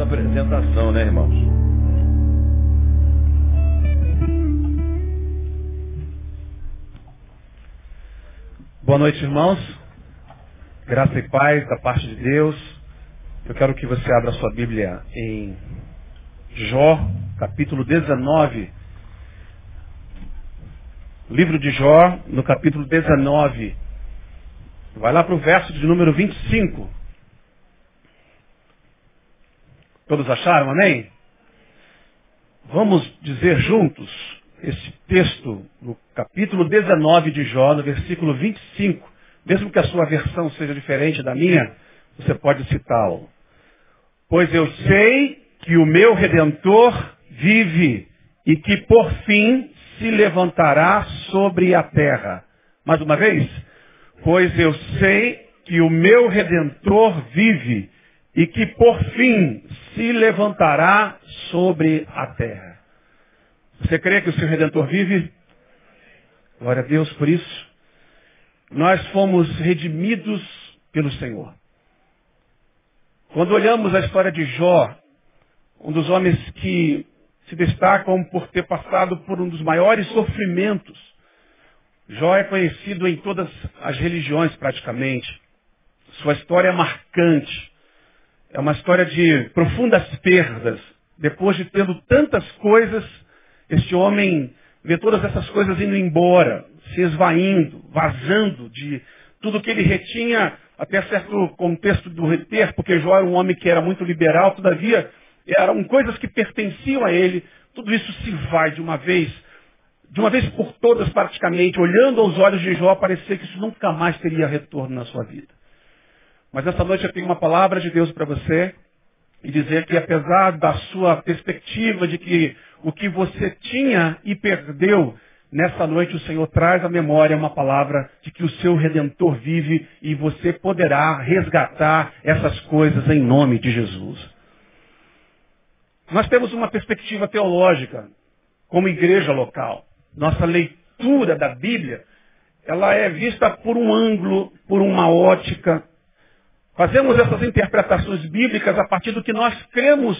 nossa apresentação, né, irmãos? Boa noite, irmãos. Graça e paz da parte de Deus. Eu quero que você abra sua Bíblia em Jó, capítulo 19. Livro de Jó, no capítulo 19. Vai lá para o verso de número 25. Todos acharam, amém? Vamos dizer juntos esse texto no capítulo 19 de Jó, no versículo 25. Mesmo que a sua versão seja diferente da minha, você pode citá-lo. Pois eu sei que o meu redentor vive e que por fim se levantará sobre a terra. Mais uma vez, pois eu sei que o meu redentor vive e que por fim se levantará sobre a terra. Você crê que o seu Redentor vive? Glória a Deus por isso. Nós fomos redimidos pelo Senhor. Quando olhamos a história de Jó, um dos homens que se destacam por ter passado por um dos maiores sofrimentos. Jó é conhecido em todas as religiões praticamente. Sua história é marcante. É uma história de profundas perdas. Depois de tendo tantas coisas, este homem vê todas essas coisas indo embora, se esvaindo, vazando de tudo que ele retinha, até certo contexto do reter, porque Jó era um homem que era muito liberal, todavia eram coisas que pertenciam a ele. Tudo isso se vai de uma vez, de uma vez por todas praticamente, olhando aos olhos de Jó, parecia que isso nunca mais teria retorno na sua vida. Mas essa noite eu tenho uma palavra de Deus para você e dizer que apesar da sua perspectiva de que o que você tinha e perdeu, nessa noite o Senhor traz à memória uma palavra de que o seu Redentor vive e você poderá resgatar essas coisas em nome de Jesus. Nós temos uma perspectiva teológica como igreja local. Nossa leitura da Bíblia, ela é vista por um ângulo, por uma ótica, Fazemos essas interpretações bíblicas a partir do que nós cremos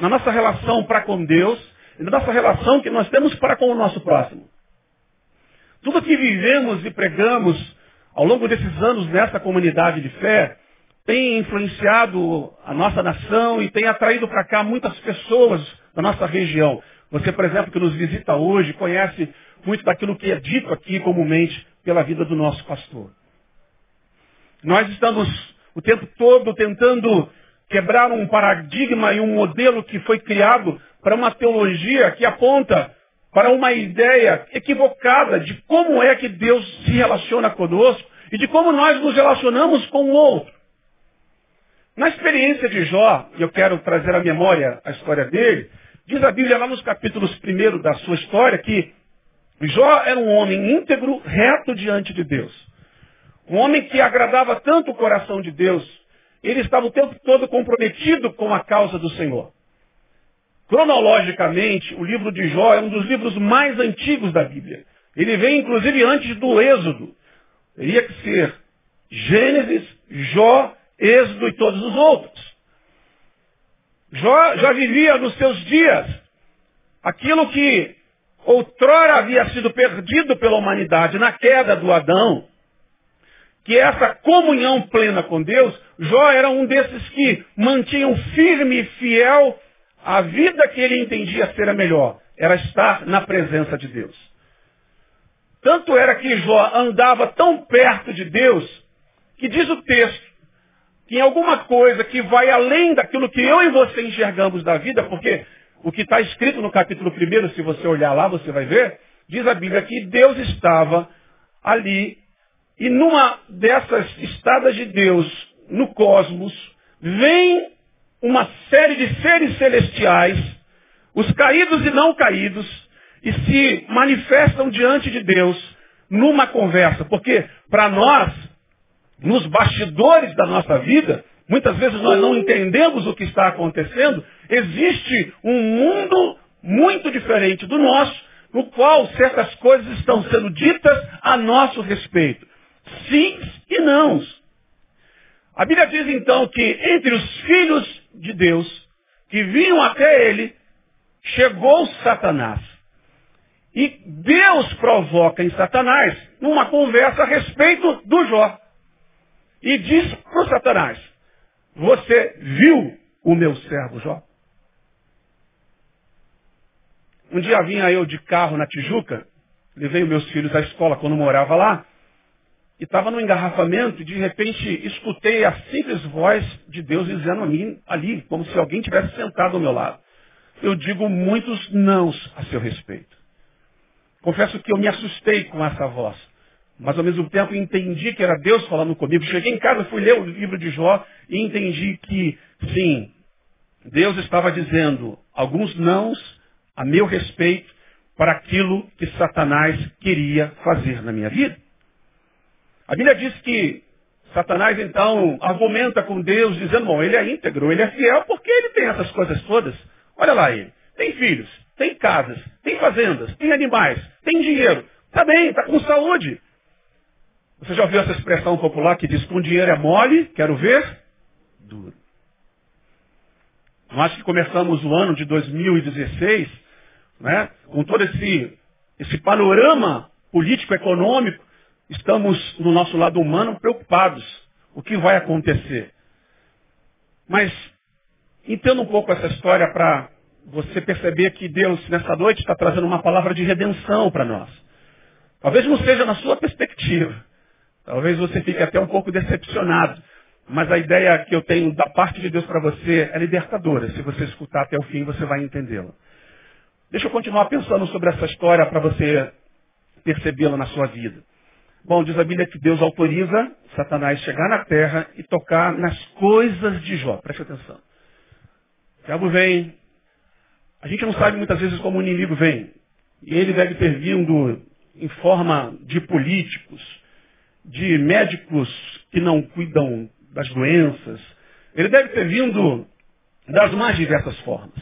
na nossa relação para com Deus e na nossa relação que nós temos para com o nosso próximo. Tudo que vivemos e pregamos ao longo desses anos nessa comunidade de fé tem influenciado a nossa nação e tem atraído para cá muitas pessoas da nossa região. Você, por exemplo, que nos visita hoje, conhece muito daquilo que é dito aqui comumente pela vida do nosso pastor. Nós estamos o tempo todo tentando quebrar um paradigma e um modelo que foi criado para uma teologia que aponta para uma ideia equivocada de como é que Deus se relaciona conosco e de como nós nos relacionamos com o outro. Na experiência de Jó, e eu quero trazer à memória a história dele, diz a Bíblia lá nos capítulos primeiros da sua história que Jó era um homem íntegro, reto diante de Deus. Um homem que agradava tanto o coração de Deus. Ele estava o tempo todo comprometido com a causa do Senhor. Cronologicamente, o livro de Jó é um dos livros mais antigos da Bíblia. Ele vem, inclusive, antes do Êxodo. Teria que ser Gênesis, Jó, Êxodo e todos os outros. Jó já vivia nos seus dias aquilo que outrora havia sido perdido pela humanidade na queda do Adão que essa comunhão plena com Deus, Jó era um desses que mantinham firme e fiel a vida que ele entendia ser a melhor, era estar na presença de Deus. Tanto era que Jó andava tão perto de Deus, que diz o texto, que em alguma coisa que vai além daquilo que eu e você enxergamos da vida, porque o que está escrito no capítulo 1, se você olhar lá, você vai ver, diz a Bíblia que Deus estava ali e numa dessas estadas de Deus no cosmos, vem uma série de seres celestiais, os caídos e não caídos, e se manifestam diante de Deus numa conversa. Porque para nós, nos bastidores da nossa vida, muitas vezes nós não entendemos o que está acontecendo, existe um mundo muito diferente do nosso, no qual certas coisas estão sendo ditas a nosso respeito sims e nãos. A Bíblia diz então que entre os filhos de Deus que vinham até ele, chegou Satanás. E Deus provoca em Satanás uma conversa a respeito do Jó. E diz para Satanás, você viu o meu servo Jó? Um dia vinha eu de carro na Tijuca, levei meus filhos à escola quando morava lá, e estava no engarrafamento e de repente escutei a simples voz de Deus dizendo a mim ali, como se alguém tivesse sentado ao meu lado. Eu digo muitos nãos a seu respeito. Confesso que eu me assustei com essa voz. Mas ao mesmo tempo entendi que era Deus falando comigo. Cheguei em casa, fui ler o livro de Jó e entendi que, sim, Deus estava dizendo alguns nãos a meu respeito para aquilo que Satanás queria fazer na minha vida. A Bíblia diz que Satanás então argumenta com Deus, dizendo, bom, ele é íntegro, ele é fiel, porque ele tem essas coisas todas. Olha lá ele, tem filhos, tem casas, tem fazendas, tem animais, tem dinheiro, está bem, está com saúde. Você já ouviu essa expressão popular que diz, com dinheiro é mole, quero ver duro. Nós que começamos o ano de 2016, né, com todo esse, esse panorama político-econômico, estamos no nosso lado humano preocupados. O que vai acontecer? Mas entenda um pouco essa história para você perceber que Deus, nessa noite, está trazendo uma palavra de redenção para nós. Talvez não seja na sua perspectiva. Talvez você fique até um pouco decepcionado. Mas a ideia que eu tenho da parte de Deus para você é libertadora. Se você escutar até o fim, você vai entendê-la. Deixa eu continuar pensando sobre essa história para você percebê-la na sua vida. Bom, diz a Bíblia que Deus autoriza Satanás chegar na terra e tocar nas coisas de Jó. Preste atenção. O diabo vem. A gente não sabe muitas vezes como o inimigo vem. E ele deve ter vindo em forma de políticos, de médicos que não cuidam das doenças. Ele deve ter vindo das mais diversas formas.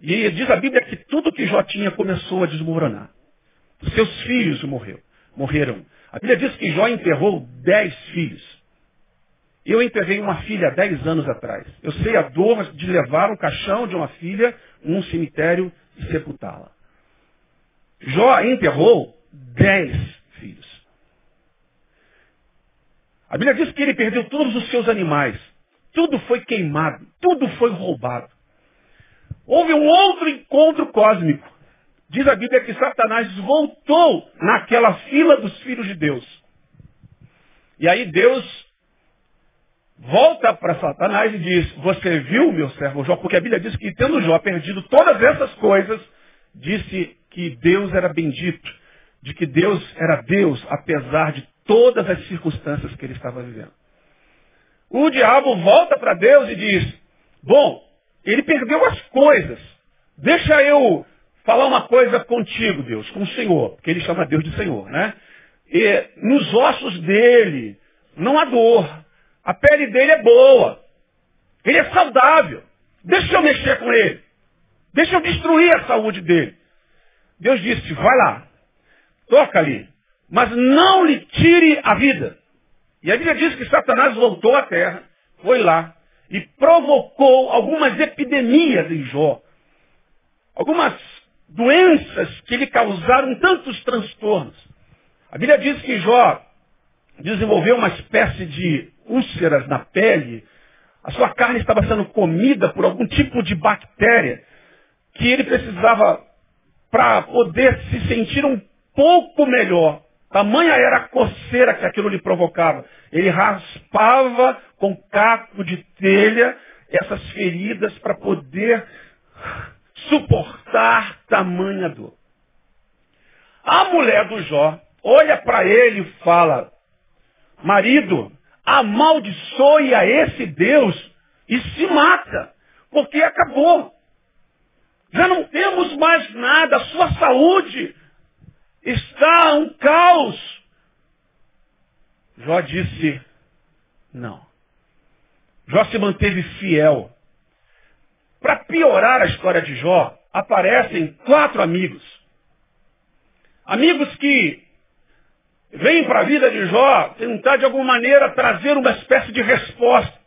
E diz a Bíblia que tudo que Jó tinha começou a desmoronar. Seus filhos morreram. Morreram. A Bíblia diz que Jó enterrou dez filhos. Eu enterrei uma filha dez anos atrás. Eu sei a dor de levar o caixão de uma filha num cemitério e sepultá-la. Jó enterrou dez filhos. A Bíblia diz que ele perdeu todos os seus animais. Tudo foi queimado, tudo foi roubado. Houve um outro encontro cósmico. Diz a Bíblia que Satanás voltou naquela fila dos filhos de Deus. E aí Deus volta para Satanás e diz, você viu meu servo Jó? Porque a Bíblia diz que tendo Jó perdido todas essas coisas, disse que Deus era bendito, de que Deus era Deus, apesar de todas as circunstâncias que ele estava vivendo. O diabo volta para Deus e diz, bom, ele perdeu as coisas. Deixa eu falar uma coisa contigo, Deus, com o Senhor, porque ele chama Deus de Senhor, né? E nos ossos dele não há dor. A pele dele é boa. Ele é saudável. Deixa eu mexer com ele. Deixa eu destruir a saúde dele. Deus disse, vai lá, toca ali, mas não lhe tire a vida. E a Bíblia diz que Satanás voltou à terra, foi lá, e provocou algumas epidemias em Jó. Algumas doenças que lhe causaram tantos transtornos. A Bíblia diz que Jó desenvolveu uma espécie de úlceras na pele, a sua carne estava sendo comida por algum tipo de bactéria que ele precisava para poder se sentir um pouco melhor. Tamanha era a coceira que aquilo lhe provocava. Ele raspava com caco de telha essas feridas para poder suportar tamanha dor. A mulher do Jó olha para ele e fala, marido, amaldiçoe a esse Deus e se mata, porque acabou. Já não temos mais nada, a sua saúde está um caos. Jó disse, não. Jó se manteve fiel. Para piorar a história de Jó, aparecem quatro amigos. Amigos que vêm para a vida de Jó tentar de alguma maneira trazer uma espécie de resposta.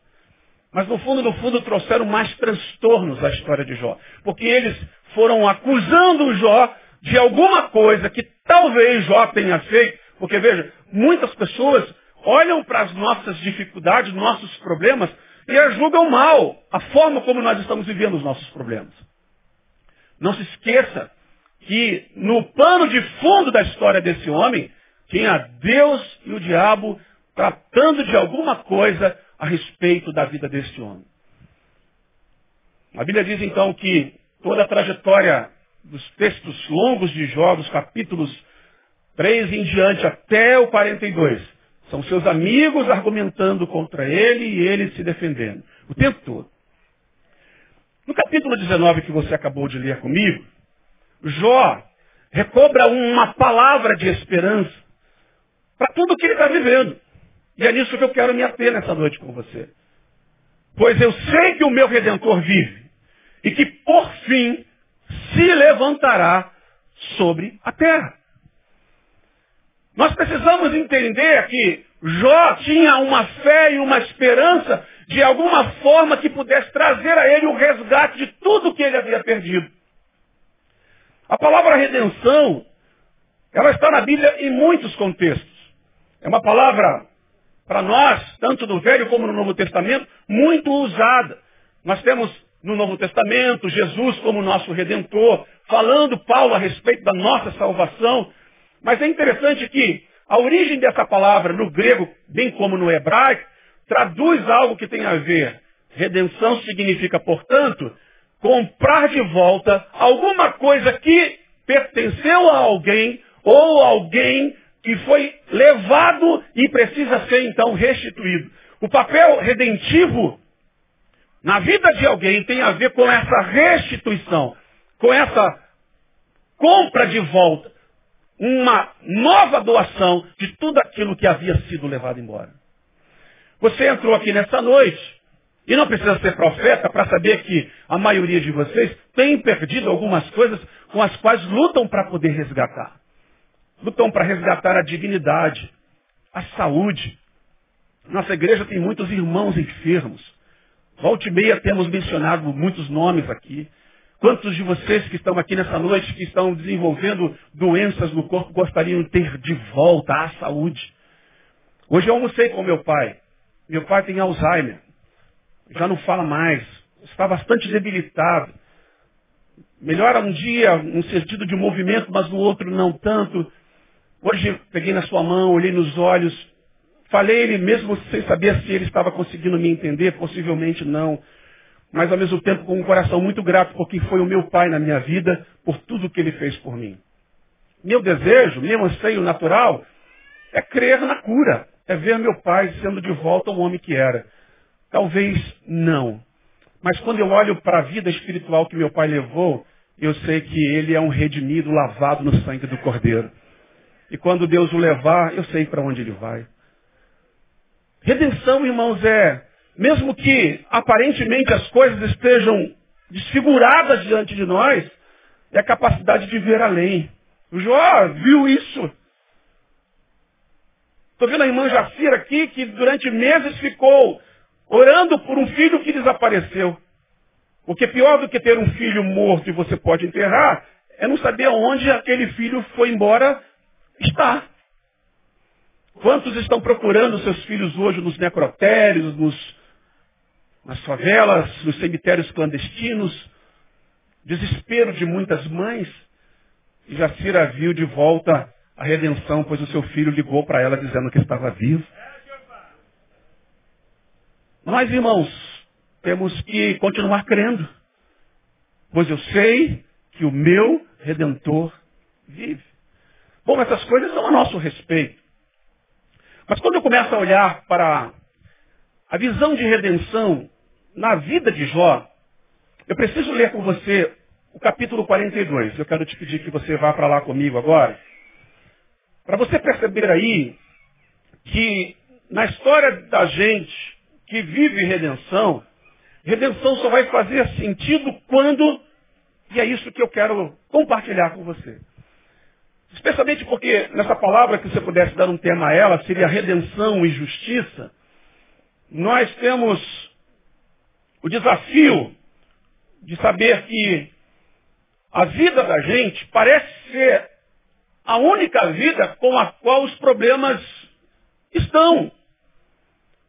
Mas no fundo, no fundo, trouxeram mais transtornos à história de Jó. Porque eles foram acusando Jó de alguma coisa que talvez Jó tenha feito. Porque veja, muitas pessoas olham para as nossas dificuldades, nossos problemas, e as julgam mal a forma como nós estamos vivendo os nossos problemas. Não se esqueça que no pano de fundo da história desse homem, tinha Deus e o diabo tratando de alguma coisa a respeito da vida deste homem. A Bíblia diz então que toda a trajetória dos textos longos de Jó, dos capítulos 3 em diante até o 42, são seus amigos argumentando contra ele e ele se defendendo. O tempo todo. No capítulo 19 que você acabou de ler comigo, Jó recobra uma palavra de esperança para tudo que ele está vivendo. E é nisso que eu quero me ater nessa noite com você. Pois eu sei que o meu Redentor vive e que por fim se levantará sobre a terra. Nós precisamos entender que Jó tinha uma fé e uma esperança de alguma forma que pudesse trazer a ele o resgate de tudo que ele havia perdido. A palavra redenção, ela está na Bíblia em muitos contextos. É uma palavra, para nós, tanto no Velho como no Novo Testamento, muito usada. Nós temos no Novo Testamento Jesus como nosso redentor, falando Paulo a respeito da nossa salvação. Mas é interessante que a origem dessa palavra no grego, bem como no hebraico, traduz algo que tem a ver. Redenção significa, portanto, comprar de volta alguma coisa que pertenceu a alguém ou alguém que foi levado e precisa ser então restituído. O papel redentivo na vida de alguém tem a ver com essa restituição, com essa compra de volta, uma nova doação de tudo aquilo que havia sido levado embora. Você entrou aqui nessa noite e não precisa ser profeta para saber que a maioria de vocês tem perdido algumas coisas com as quais lutam para poder resgatar. Lutam para resgatar a dignidade, a saúde. Nossa igreja tem muitos irmãos enfermos. Volte e meia temos mencionado muitos nomes aqui. Quantos de vocês que estão aqui nessa noite, que estão desenvolvendo doenças no corpo, gostariam de ter de volta a saúde? Hoje eu almocei com meu pai. Meu pai tem Alzheimer. Já não fala mais. Está bastante debilitado. Melhora um dia, um sentido de movimento, mas no outro não tanto. Hoje peguei na sua mão, olhei nos olhos, falei ele mesmo sem saber se ele estava conseguindo me entender, possivelmente não. Mas ao mesmo tempo com um coração muito grato por quem foi o meu pai na minha vida, por tudo que ele fez por mim. Meu desejo, meu anseio natural, é crer na cura, é ver meu pai sendo de volta o homem que era. Talvez não. Mas quando eu olho para a vida espiritual que meu pai levou, eu sei que ele é um redimido lavado no sangue do Cordeiro. E quando Deus o levar, eu sei para onde ele vai. Redenção, irmãos, é, mesmo que aparentemente as coisas estejam desfiguradas diante de nós, é a capacidade de ver além. O Jó viu isso. Estou vendo a irmã Jacira aqui que durante meses ficou orando por um filho que desapareceu. Porque pior do que ter um filho morto e você pode enterrar, é não saber onde aquele filho foi embora Está. Quantos estão procurando seus filhos hoje nos necrotérios, nos, nas favelas, nos cemitérios clandestinos? Desespero de muitas mães. E Jacira viu de volta a redenção, pois o seu filho ligou para ela dizendo que estava vivo. Nós, irmãos, temos que continuar crendo. Pois eu sei que o meu redentor vive. Bom, essas coisas são a nosso respeito. Mas quando eu começo a olhar para a visão de redenção na vida de Jó, eu preciso ler com você o capítulo 42. Eu quero te pedir que você vá para lá comigo agora. Para você perceber aí que na história da gente que vive redenção, redenção só vai fazer sentido quando, e é isso que eu quero compartilhar com você. Especialmente porque nessa palavra que você pudesse dar um tema a ela, seria redenção e justiça. Nós temos o desafio de saber que a vida da gente parece ser a única vida com a qual os problemas estão.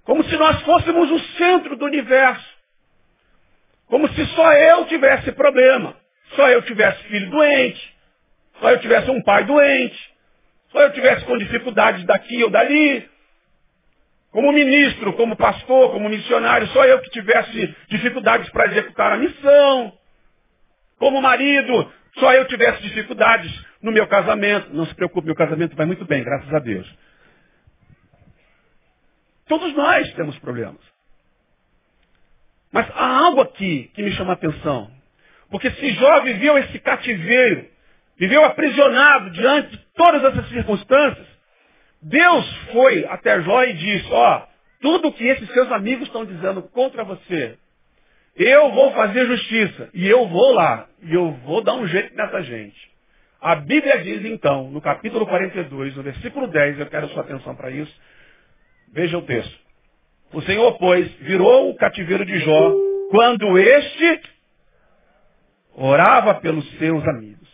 Como se nós fôssemos o centro do universo. Como se só eu tivesse problema. Só eu tivesse filho doente. Só eu tivesse um pai doente. Só eu tivesse com dificuldades daqui ou dali. Como ministro, como pastor, como missionário, só eu que tivesse dificuldades para executar a missão. Como marido, só eu tivesse dificuldades no meu casamento. Não se preocupe, meu casamento vai muito bem, graças a Deus. Todos nós temos problemas. Mas há algo aqui que me chama a atenção. Porque se Jó viveu esse cativeiro, viveu aprisionado diante de todas essas circunstâncias, Deus foi até Jó e disse, ó, tudo que esses seus amigos estão dizendo contra você, eu vou fazer justiça. E eu vou lá. E eu vou dar um jeito nessa gente. A Bíblia diz então, no capítulo 42, no versículo 10, eu quero sua atenção para isso. Veja o texto. O Senhor, pois, virou o cativeiro de Jó quando este orava pelos seus amigos.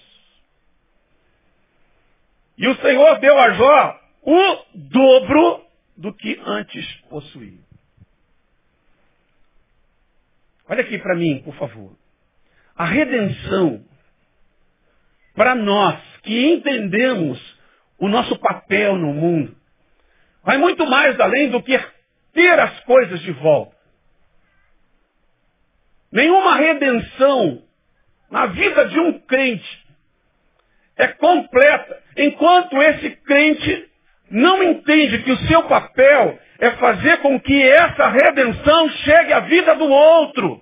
E o Senhor deu a Jó o dobro do que antes possuía. Olha aqui para mim, por favor. A redenção, para nós que entendemos o nosso papel no mundo, vai muito mais além do que ter as coisas de volta. Nenhuma redenção na vida de um crente é completa enquanto esse crente não entende que o seu papel é fazer com que essa redenção chegue à vida do outro.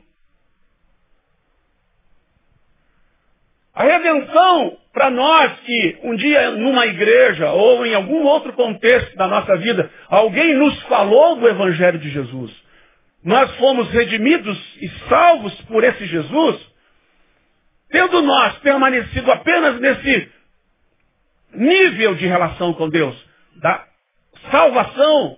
A redenção, para nós que um dia numa igreja ou em algum outro contexto da nossa vida, alguém nos falou do Evangelho de Jesus, nós fomos redimidos e salvos por esse Jesus, tendo nós permanecido apenas nesse nível de relação com Deus, da salvação,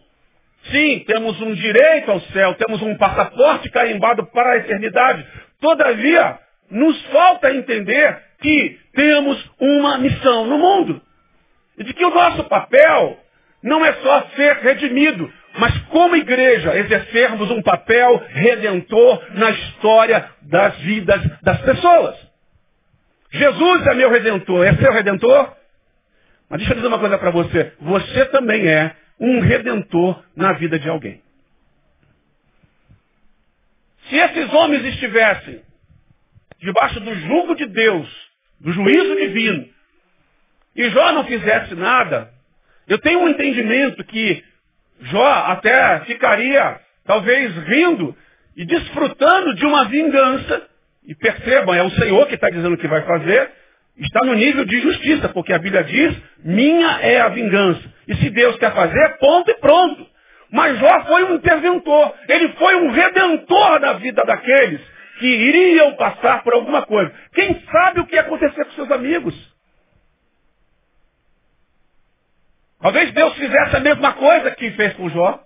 sim, temos um direito ao céu, temos um passaporte carimbado para a eternidade. Todavia, nos falta entender que temos uma missão no mundo. E de que o nosso papel não é só ser redimido, mas como igreja exercermos um papel redentor na história das vidas das pessoas. Jesus é meu redentor, é seu redentor? Mas deixa eu dizer uma coisa para você. Você também é um redentor na vida de alguém. Se esses homens estivessem debaixo do jugo de Deus, do juízo divino, e Jó não fizesse nada, eu tenho um entendimento que Jó até ficaria, talvez, rindo e desfrutando de uma vingança. E percebam, é o Senhor que está dizendo o que vai fazer, está no nível de justiça, porque a Bíblia diz, minha é a vingança. E se Deus quer fazer, ponto e pronto. Mas Jó foi um interventor, ele foi um redentor da vida daqueles que iriam passar por alguma coisa. Quem sabe o que ia acontecer com seus amigos? Talvez Deus fizesse a mesma coisa que fez com Jó,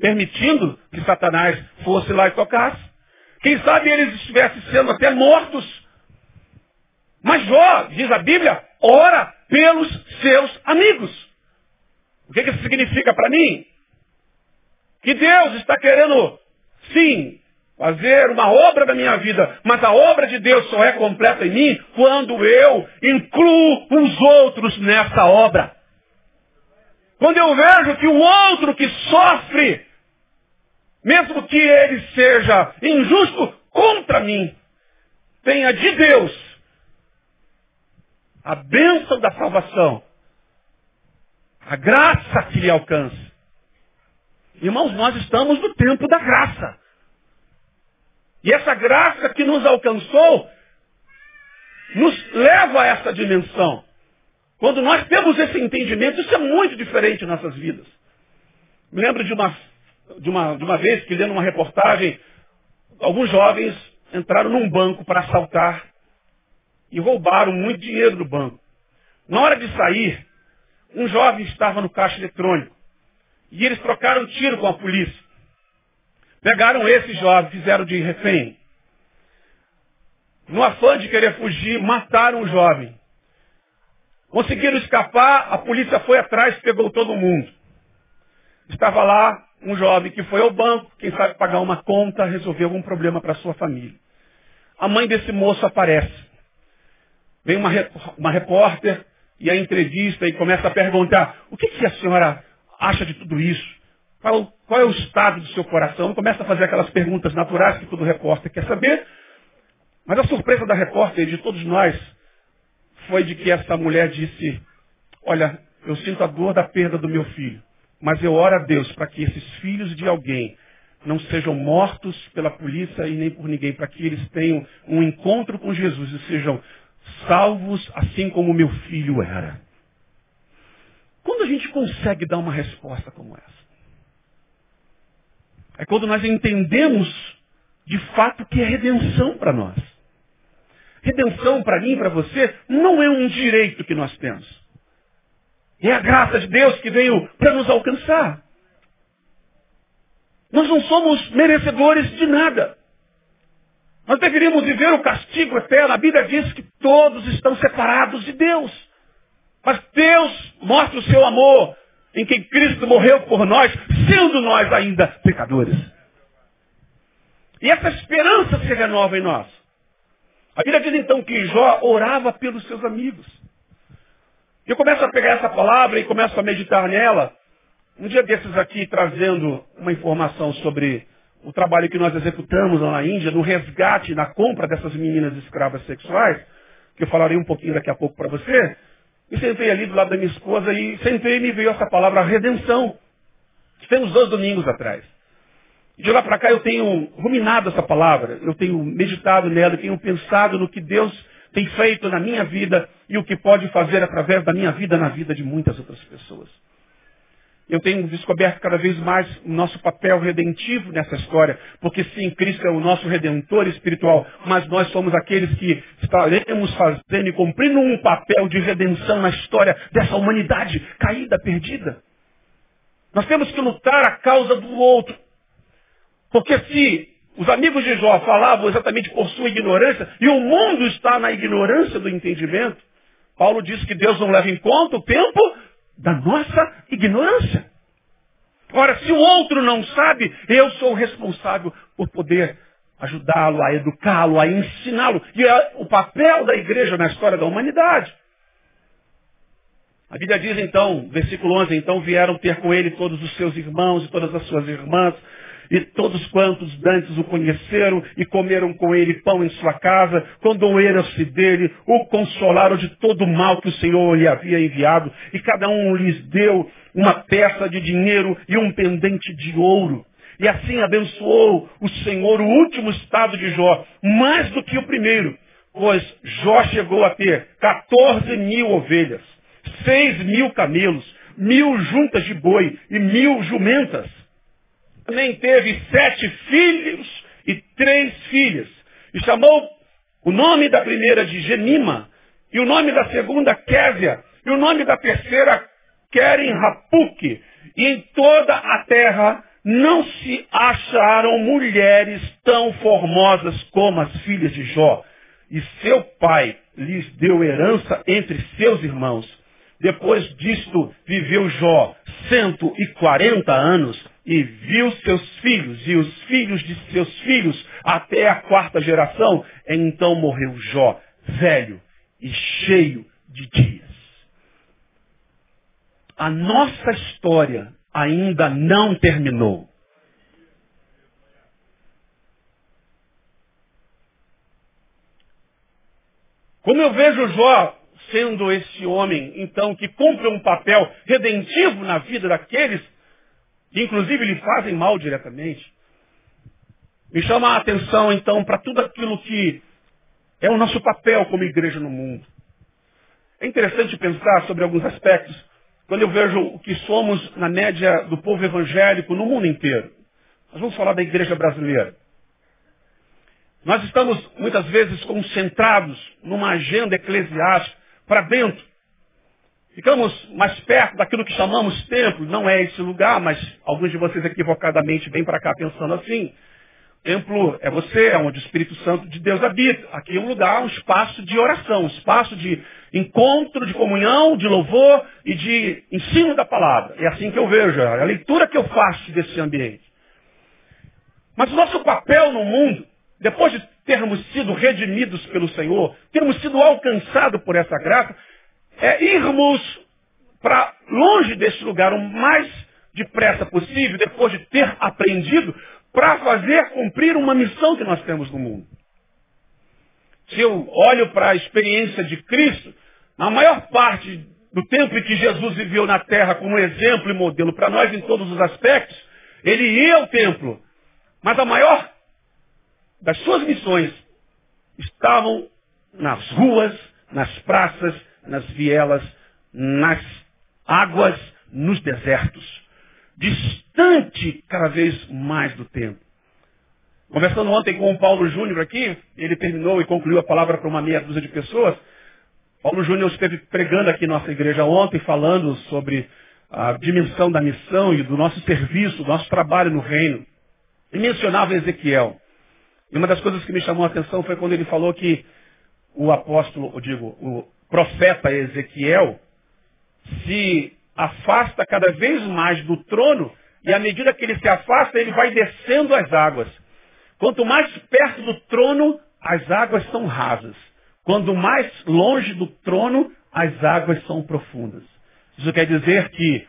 permitindo que Satanás fosse lá e tocasse. Quem sabe eles estivessem sendo até mortos mas Jó, diz a Bíblia, ora pelos seus amigos. O que, que isso significa para mim? Que Deus está querendo, sim, fazer uma obra da minha vida, mas a obra de Deus só é completa em mim quando eu incluo os outros nessa obra. Quando eu vejo que o outro que sofre, mesmo que ele seja injusto contra mim, tenha de Deus a bênção da salvação, a graça que lhe alcança. Irmãos, nós estamos no tempo da graça. E essa graça que nos alcançou nos leva a essa dimensão. Quando nós temos esse entendimento, isso é muito diferente em nossas vidas. Me lembro de uma, de uma, de uma vez que lendo uma reportagem, alguns jovens entraram num banco para assaltar e roubaram muito dinheiro do banco. Na hora de sair, um jovem estava no caixa eletrônico e eles trocaram tiro com a polícia. Pegaram esse jovem, fizeram de refém. No afã de querer fugir, mataram o jovem. Conseguiram escapar, a polícia foi atrás, pegou todo mundo. Estava lá um jovem que foi ao banco, quem sabe pagar uma conta, resolver algum problema para sua família. A mãe desse moço aparece. Vem uma, uma repórter e a entrevista e começa a perguntar, o que, que a senhora acha de tudo isso? Qual, qual, é o estado do seu coração? Começa a fazer aquelas perguntas naturais que todo repórter quer saber. Mas a surpresa da repórter e de todos nós foi de que essa mulher disse, olha, eu sinto a dor da perda do meu filho, mas eu oro a Deus para que esses filhos de alguém não sejam mortos pela polícia e nem por ninguém, para que eles tenham um encontro com Jesus e sejam salvos assim como meu filho era. Quando a gente consegue dar uma resposta como essa? É quando nós entendemos de fato que é redenção para nós. Redenção para mim, para você, não é um direito que nós temos. É a graça de Deus que veio para nos alcançar. Nós não somos merecedores de nada. Nós deveríamos viver o castigo eterno. A Bíblia diz que todos estão separados de Deus. Mas Deus mostra o seu amor em que Cristo morreu por nós, sendo nós ainda pecadores. E essa esperança se renova em nós. A Bíblia diz então que Jó orava pelos seus amigos. Eu começo a pegar essa palavra e começo a meditar nela. Um dia desses aqui, trazendo uma informação sobre o trabalho que nós executamos lá na Índia, no resgate, na compra dessas meninas escravas sexuais, que eu falarei um pouquinho daqui a pouco para você, e sentei ali do lado da minha esposa e sentei e me veio essa palavra redenção. Temos dois domingos atrás. De lá para cá eu tenho ruminado essa palavra, eu tenho meditado nela, eu tenho pensado no que Deus tem feito na minha vida e o que pode fazer através da minha vida na vida de muitas outras pessoas. Eu tenho descoberto cada vez mais o nosso papel redentivo nessa história, porque sim, Cristo é o nosso redentor espiritual, mas nós somos aqueles que estaremos fazendo e cumprindo um papel de redenção na história dessa humanidade caída, perdida. Nós temos que lutar a causa do outro, porque se os amigos de Jó falavam exatamente por sua ignorância, e o mundo está na ignorância do entendimento, Paulo diz que Deus não leva em conta o tempo da nossa ignorância. Ora, se o outro não sabe, eu sou responsável por poder ajudá-lo, a educá-lo, a ensiná-lo. E é o papel da igreja na história da humanidade. A Bíblia diz então, versículo 11, então vieram ter com ele todos os seus irmãos e todas as suas irmãs, e todos quantos dantes o conheceram e comeram com ele pão em sua casa, condoeram-se dele, o consolaram de todo o mal que o Senhor lhe havia enviado, e cada um lhes deu uma peça de dinheiro e um pendente de ouro. E assim abençoou o Senhor o último estado de Jó, mais do que o primeiro, pois Jó chegou a ter 14 mil ovelhas, 6 mil camelos, mil juntas de boi e mil jumentas também teve sete filhos e três filhas. E chamou o nome da primeira de Genima, e o nome da segunda Késia, e o nome da terceira Keren Rapuque. E em toda a terra não se acharam mulheres tão formosas como as filhas de Jó. E seu pai lhes deu herança entre seus irmãos. Depois disto viveu Jó cento e quarenta anos e viu seus filhos e os filhos de seus filhos até a quarta geração, então morreu Jó, velho e cheio de dias. A nossa história ainda não terminou. Como eu vejo Jó sendo esse homem, então, que cumpre um papel redentivo na vida daqueles que inclusive lhe fazem mal diretamente. Me chama a atenção, então, para tudo aquilo que é o nosso papel como igreja no mundo. É interessante pensar sobre alguns aspectos quando eu vejo o que somos na média do povo evangélico no mundo inteiro. Nós vamos falar da igreja brasileira. Nós estamos muitas vezes concentrados numa agenda eclesiástica para dentro ficamos mais perto daquilo que chamamos templo. Não é esse lugar, mas alguns de vocês equivocadamente vêm para cá pensando assim. Templo é você, é onde o Espírito Santo de Deus habita. Aqui é um lugar, um espaço de oração, um espaço de encontro, de comunhão, de louvor e de ensino da palavra. É assim que eu vejo, é a leitura que eu faço desse ambiente. Mas o nosso papel no mundo, depois de termos sido redimidos pelo Senhor, termos sido alcançados por essa graça, é irmos para longe desse lugar o mais depressa possível, depois de ter aprendido, para fazer cumprir uma missão que nós temos no mundo. Se eu olho para a experiência de Cristo, a maior parte do tempo em que Jesus viveu na terra como exemplo e modelo para nós em todos os aspectos, ele ia ao templo. Mas a maior das suas missões estavam nas ruas, nas praças, nas vielas, nas águas, nos desertos distante cada vez mais do tempo. Conversando ontem com o Paulo Júnior aqui, ele terminou e concluiu a palavra para uma meia dúzia de pessoas. Paulo Júnior esteve pregando aqui nossa igreja ontem, falando sobre a dimensão da missão e do nosso serviço, do nosso trabalho no reino. E mencionava Ezequiel. E uma das coisas que me chamou a atenção foi quando ele falou que o apóstolo, eu digo, o profeta Ezequiel se afasta cada vez mais do trono e à medida que ele se afasta, ele vai descendo as águas. Quanto mais perto do trono, as águas são rasas. Quanto mais longe do trono, as águas são profundas. Isso quer dizer que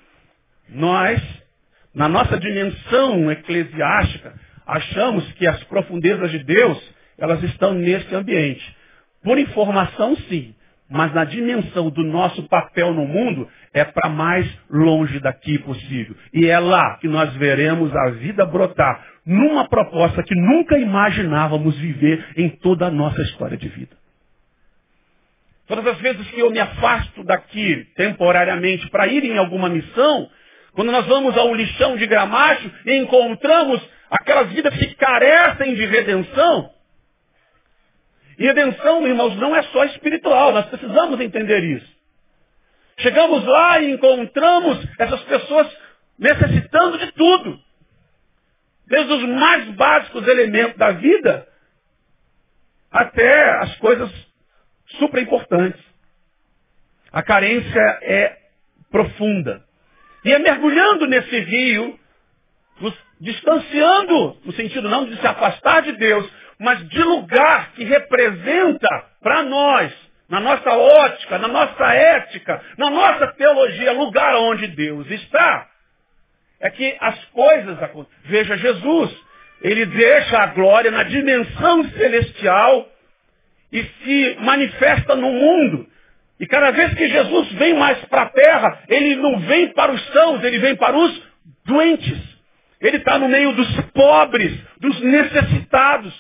nós, na nossa dimensão eclesiástica, achamos que as profundezas de Deus, elas estão nesse ambiente. Por informação, sim. Mas na dimensão do nosso papel no mundo, é para mais longe daqui possível. E é lá que nós veremos a vida brotar numa proposta que nunca imaginávamos viver em toda a nossa história de vida. Todas as vezes que eu me afasto daqui temporariamente para ir em alguma missão, quando nós vamos a um lixão de gramacho e encontramos aquelas vidas que carecem de redenção, e redenção, irmãos, não é só espiritual, nós precisamos entender isso. Chegamos lá e encontramos essas pessoas necessitando de tudo. Desde os mais básicos elementos da vida até as coisas super importantes. A carência é profunda. E é mergulhando nesse rio, distanciando, no sentido não de se afastar de Deus, mas de lugar que representa para nós na nossa ótica, na nossa ética, na nossa teologia, lugar onde Deus está, é que as coisas acontecem. Veja Jesus, ele deixa a glória na dimensão celestial e se manifesta no mundo. E cada vez que Jesus vem mais para a terra, ele não vem para os sãos, ele vem para os doentes. Ele está no meio dos pobres, dos necessitados,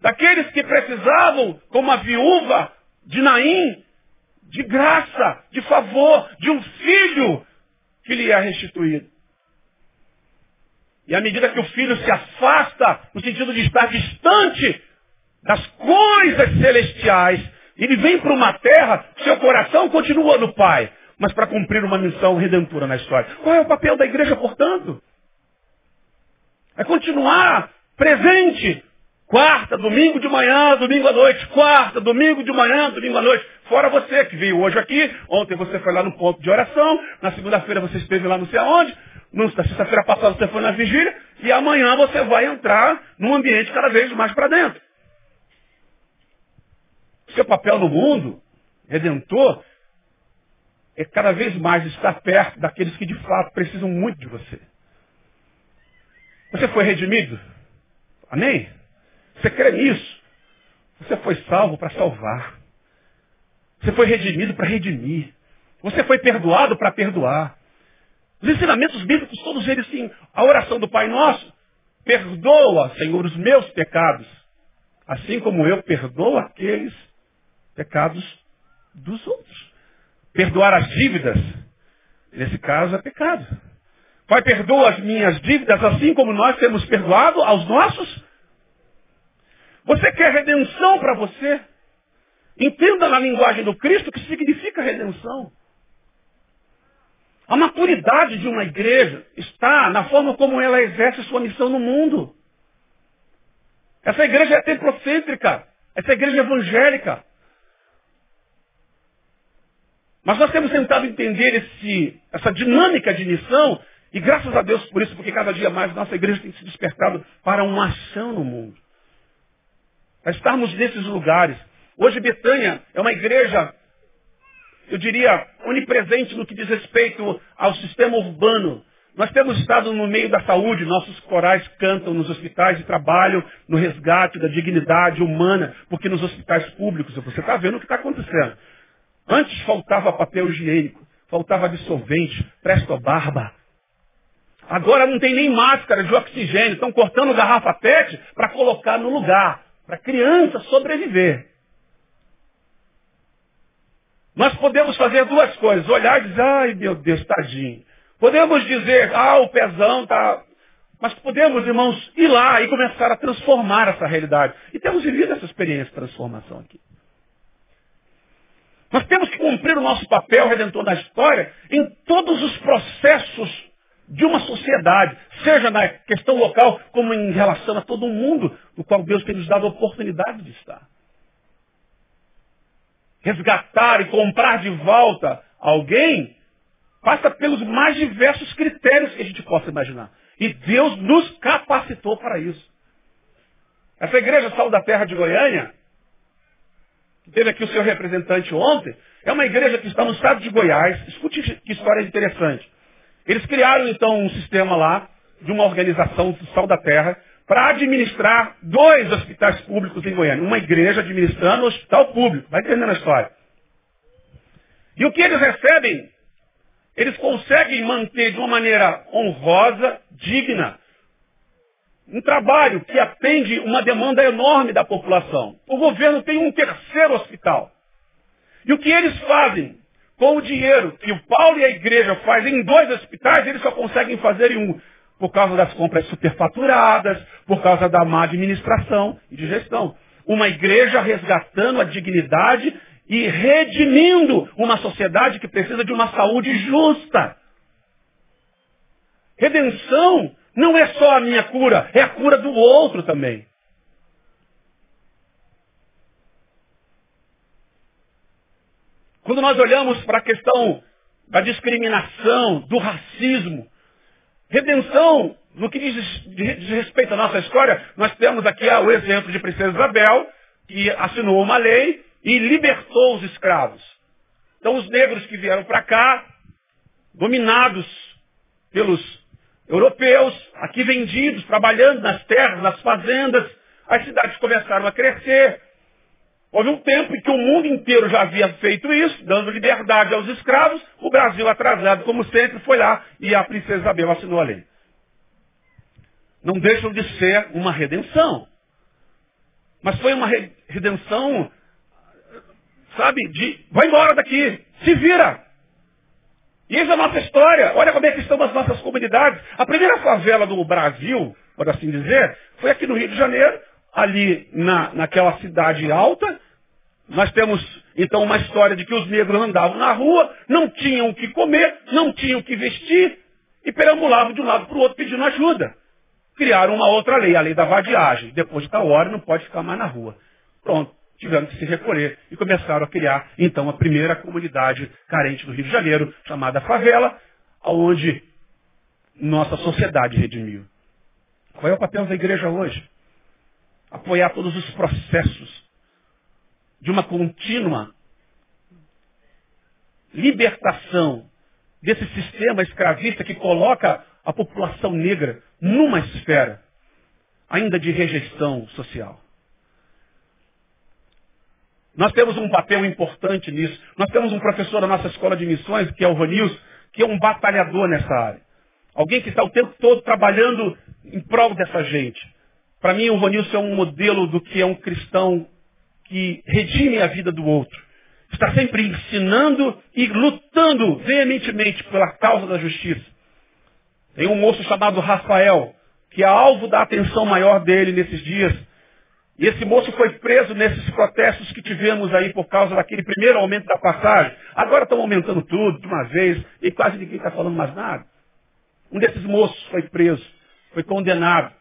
daqueles que precisavam, como a viúva, de Naim, de graça, de favor, de um filho que lhe é restituído. E à medida que o filho se afasta, no sentido de estar distante das coisas celestiais, ele vem para uma terra, seu coração continua no Pai, mas para cumprir uma missão redentora na história. Qual é o papel da igreja, portanto? É continuar presente Quarta, domingo de manhã, domingo à noite. Quarta, domingo de manhã, domingo à noite. Fora você que veio hoje aqui. Ontem você foi lá no ponto de oração. Na segunda-feira você esteve lá não sei aonde. Na sexta-feira passada você foi na vigília. E amanhã você vai entrar num ambiente cada vez mais para dentro. Seu papel no mundo, redentor, é cada vez mais estar perto daqueles que de fato precisam muito de você. Você foi redimido? Amém? Você crê nisso? Você foi salvo para salvar. Você foi redimido para redimir. Você foi perdoado para perdoar. Os ensinamentos bíblicos, todos eles sim. A oração do Pai Nosso. Perdoa, Senhor, os meus pecados. Assim como eu perdoo aqueles pecados dos outros. Perdoar as dívidas, nesse caso, é pecado. Pai, perdoa as minhas dívidas, assim como nós temos perdoado aos nossos você quer redenção para você? Entenda na linguagem do Cristo o que significa redenção. A maturidade de uma igreja está na forma como ela exerce sua missão no mundo. Essa igreja é templocêntrica. Essa igreja é evangélica. Mas nós temos tentado entender esse, essa dinâmica de missão, e graças a Deus por isso, porque cada dia mais nossa igreja tem se despertado para uma ação no mundo. Para estarmos nesses lugares. Hoje Betânia é uma igreja, eu diria, onipresente no que diz respeito ao sistema urbano. Nós temos estado no meio da saúde, nossos corais cantam nos hospitais e trabalham no resgate da dignidade humana, porque nos hospitais públicos, você está vendo o que está acontecendo. Antes faltava papel higiênico, faltava absorvente, presto barba. Agora não tem nem máscara de oxigênio, estão cortando garrafa PET para colocar no lugar, para criança sobreviver. Nós podemos fazer duas coisas, olhar e dizer, ai meu Deus, tadinho. Podemos dizer, ah, o pezão está. Mas podemos, irmãos, ir lá e começar a transformar essa realidade. E temos vivido essa experiência de transformação aqui. Nós temos que cumprir o nosso papel redentor na história em todos os processos de uma sociedade, seja na questão local, como em relação a todo mundo, no qual Deus tem nos dado a oportunidade de estar. Resgatar e comprar de volta alguém passa pelos mais diversos critérios que a gente possa imaginar. E Deus nos capacitou para isso. Essa igreja Sal da Terra de Goiânia, que teve aqui o seu representante ontem, é uma igreja que está no estado de Goiás. Escute que história interessante. Eles criaram então um sistema lá, de uma organização do Sal da Terra, para administrar dois hospitais públicos em Goiânia. Uma igreja administrando um hospital público. Vai entendendo a história. E o que eles recebem eles conseguem manter de uma maneira honrosa, digna, um trabalho que atende uma demanda enorme da população. O governo tem um terceiro hospital. E o que eles fazem com o dinheiro que o Paulo e a igreja fazem em dois hospitais, eles só conseguem fazer em um. Por causa das compras superfaturadas, por causa da má administração e de gestão. Uma igreja resgatando a dignidade e redimindo uma sociedade que precisa de uma saúde justa. Redenção não é só a minha cura, é a cura do outro também. Quando nós olhamos para a questão da discriminação, do racismo, redenção, no que diz, diz, respeito à nossa história, nós temos aqui o exemplo de Princesa Isabel, que assinou uma lei e libertou os escravos. Então os negros que vieram para cá, dominados pelos europeus, aqui vendidos, trabalhando nas terras, nas fazendas, as cidades começaram a crescer. Houve um tempo em que o mundo inteiro já havia feito isso, dando liberdade aos escravos, o Brasil atrasado, como sempre, foi lá e a princesa Isabel assinou a lei. Não deixam de ser uma redenção. Mas foi uma redenção sabe, de vai embora daqui, se vira. E essa é a nossa história. Olha como é que estão as nossas comunidades. A primeira favela do Brasil, por assim dizer, foi aqui no Rio de Janeiro, ali na, naquela cidade alta. Nós temos, então, uma história de que os negros andavam na rua, não tinham o que comer, não tinham o que vestir, e perambulavam de um lado para o outro pedindo ajuda. Criaram uma outra lei, a lei da vadiagem. Depois de tal hora, não pode ficar mais na rua. Pronto tiveram que se recolher e começaram a criar, então, a primeira comunidade carente do Rio de Janeiro, chamada favela, onde nossa sociedade redimiu. Qual é o papel da igreja hoje? Apoiar todos os processos de uma contínua libertação desse sistema escravista que coloca a população negra numa esfera ainda de rejeição social. Nós temos um papel importante nisso. Nós temos um professor da nossa escola de missões, que é o Ronils, que é um batalhador nessa área. Alguém que está o tempo todo trabalhando em prol dessa gente. Para mim, o Ronilson é um modelo do que é um cristão que redime a vida do outro. Está sempre ensinando e lutando veementemente pela causa da justiça. Tem um moço chamado Rafael, que é alvo da atenção maior dele nesses dias, E esse moço foi preso nesses protestos que tivemos aí por causa daquele primeiro aumento da passagem. Agora estão aumentando tudo de uma vez e quase ninguém está falando mais nada. Um desses moços foi preso, foi condenado.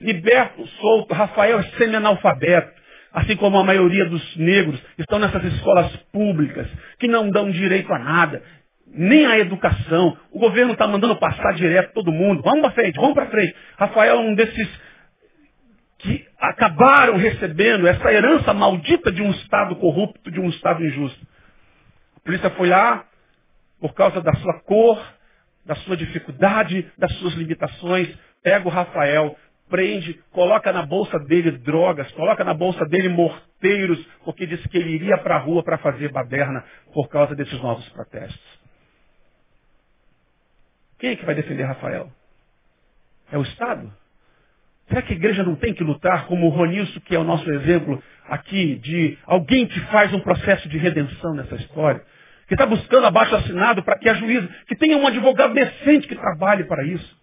Liberto, solto, Rafael é semi-analfabeto, assim como a maioria dos negros estão nessas escolas públicas que não dão direito a nada, nem a educação. O governo está mandando passar direto todo mundo. Vamos para frente, vamos para frente. Rafael é um desses que acabaram recebendo essa herança maldita de um Estado corrupto, de um Estado injusto. A polícia foi lá por causa da sua cor, da sua dificuldade, das suas limitações, pega o Rafael, prende, coloca na bolsa dele drogas, coloca na bolsa dele morteiros, porque disse que ele iria para a rua para fazer baderna por causa desses novos protestos. Quem é que vai defender Rafael? É o Estado? Será que a igreja não tem que lutar como o Ronilson, que é o nosso exemplo aqui, de alguém que faz um processo de redenção nessa história? Que está buscando abaixo assinado para que a juíza, que tenha um advogado decente que trabalhe para isso.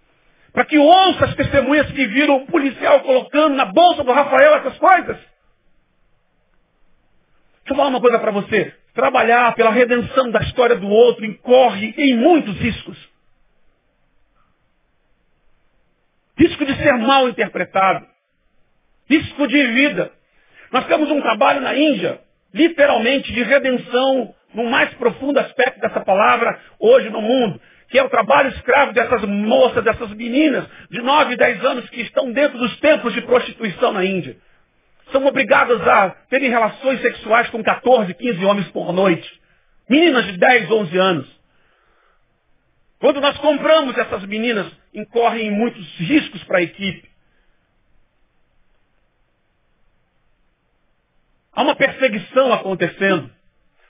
Para que ouça as testemunhas que viram o policial colocando na bolsa do Rafael essas coisas. Deixa eu falar uma coisa para você. Trabalhar pela redenção da história do outro incorre em muitos riscos. risco de ser mal interpretado, risco de vida. Nós temos um trabalho na Índia, literalmente, de redenção no mais profundo aspecto dessa palavra hoje no mundo, que é o trabalho escravo dessas moças, dessas meninas de 9 e 10 anos que estão dentro dos templos de prostituição na Índia. São obrigadas a terem relações sexuais com 14, 15 homens por noite. Meninas de 10, 11 anos. Quando nós compramos essas meninas, incorrem muitos riscos para a equipe. Há uma perseguição acontecendo.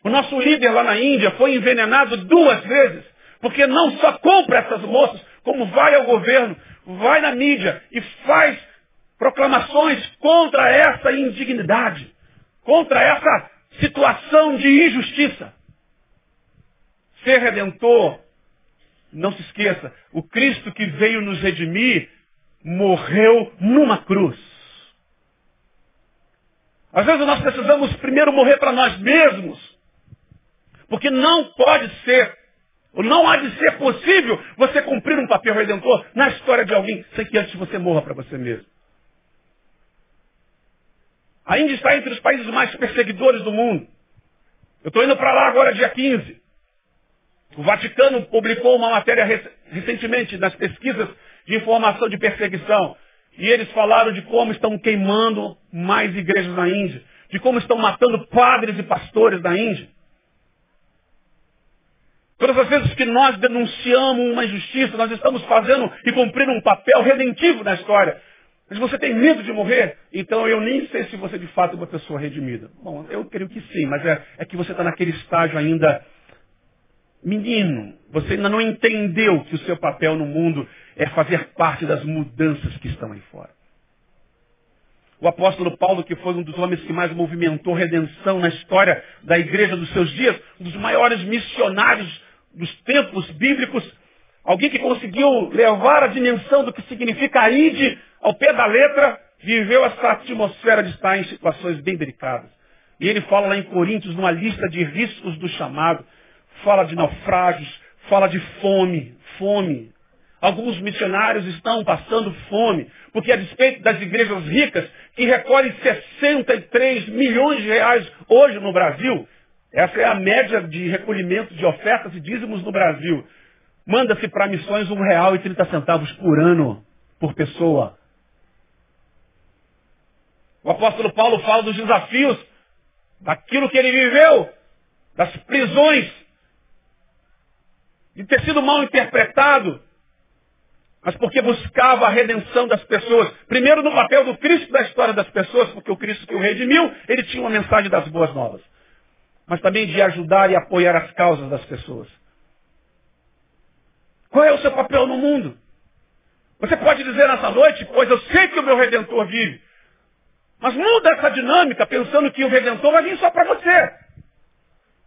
O nosso líder lá na Índia foi envenenado duas vezes, porque não só compra essas moças, como vai ao governo, vai na mídia e faz proclamações contra essa indignidade, contra essa situação de injustiça. Ser redentor não se esqueça, o Cristo que veio nos redimir morreu numa cruz. Às vezes nós precisamos primeiro morrer para nós mesmos. Porque não pode ser, não há de ser possível você cumprir um papel redentor na história de alguém sem que antes você morra para você mesmo. A Índia está entre os países mais perseguidores do mundo. Eu estou indo para lá agora dia 15. O Vaticano publicou uma matéria recentemente nas pesquisas de informação de perseguição. E eles falaram de como estão queimando mais igrejas na Índia, de como estão matando padres e pastores na Índia. Todas as vezes que nós denunciamos uma injustiça, nós estamos fazendo e cumprindo um papel redentivo na história. Mas você tem medo de morrer? Então eu nem sei se você de fato é uma pessoa redimida. Bom, eu creio que sim, mas é, é que você está naquele estágio ainda Menino, você ainda não entendeu que o seu papel no mundo é fazer parte das mudanças que estão aí fora. O apóstolo Paulo, que foi um dos homens que mais movimentou redenção na história da igreja dos seus dias, um dos maiores missionários dos tempos bíblicos, alguém que conseguiu levar a dimensão do que significa a ide ao pé da letra, viveu essa atmosfera de estar em situações bem delicadas. E ele fala lá em Coríntios, numa lista de riscos do chamado, fala de naufrágios, fala de fome, fome. Alguns missionários estão passando fome, porque a despeito das igrejas ricas, que recolhem 63 milhões de reais hoje no Brasil, essa é a média de recolhimento de ofertas e dízimos no Brasil. Manda-se para missões um real e trinta centavos por ano, por pessoa. O apóstolo Paulo fala dos desafios, daquilo que ele viveu, das prisões, de ter sido mal interpretado, mas porque buscava a redenção das pessoas. Primeiro no papel do Cristo da história das pessoas, porque o Cristo que o redimiu, ele tinha uma mensagem das boas novas. Mas também de ajudar e apoiar as causas das pessoas. Qual é o seu papel no mundo? Você pode dizer nessa noite, pois eu sei que o meu Redentor vive. Mas muda essa dinâmica pensando que o Redentor vai vir só para você.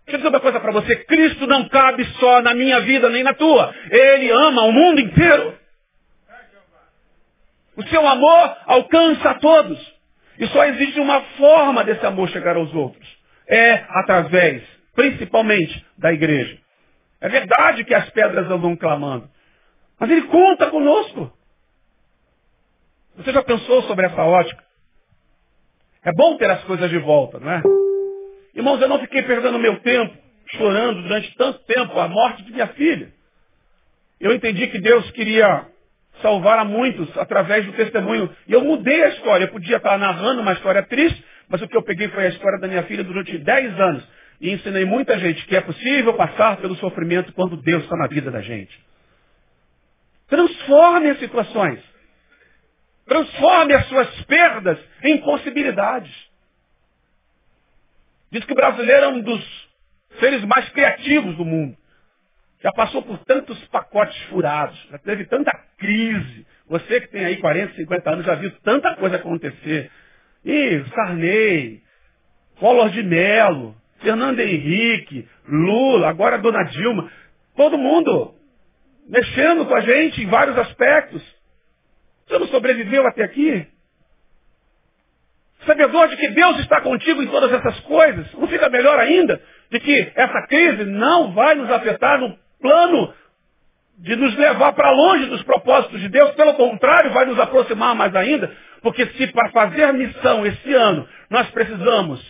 Deixa eu dizer uma coisa para você. Cristo não cabe só na minha vida nem na tua. Ele ama o mundo inteiro. O seu amor alcança a todos. E só existe uma forma desse amor chegar aos outros. É através, principalmente, da igreja. É verdade que as pedras andam clamando. Mas ele conta conosco. Você já pensou sobre essa ótica? É bom ter as coisas de volta, não é? Irmãos, eu não fiquei perdendo meu tempo chorando durante tanto tempo a morte de minha filha. Eu entendi que Deus queria salvar a muitos através do testemunho. E eu mudei a história. Eu podia estar narrando uma história triste, mas o que eu peguei foi a história da minha filha durante 10 anos. E ensinei muita gente que é possível passar pelo sofrimento quando Deus está na vida da gente. Transforme as situações. Transforme as suas perdas em possibilidades. Diz que o brasileiro é um dos seres mais criativos do mundo. Já passou por tantos pacotes furados, já teve tanta crise. Você que tem aí 40, 50 anos já viu tanta coisa acontecer. E Sarney, Collor de Mello, Fernando Henrique, Lula, agora Dona Dilma. Todo mundo mexendo com a gente em vários aspectos. Você não sobreviveu até aqui? Sabedor de que Deus está contigo em todas essas coisas, não fica melhor ainda de que essa crise não vai nos afetar no plano de nos levar para longe dos propósitos de Deus, pelo contrário, vai nos aproximar mais ainda, porque se para fazer missão esse ano nós precisamos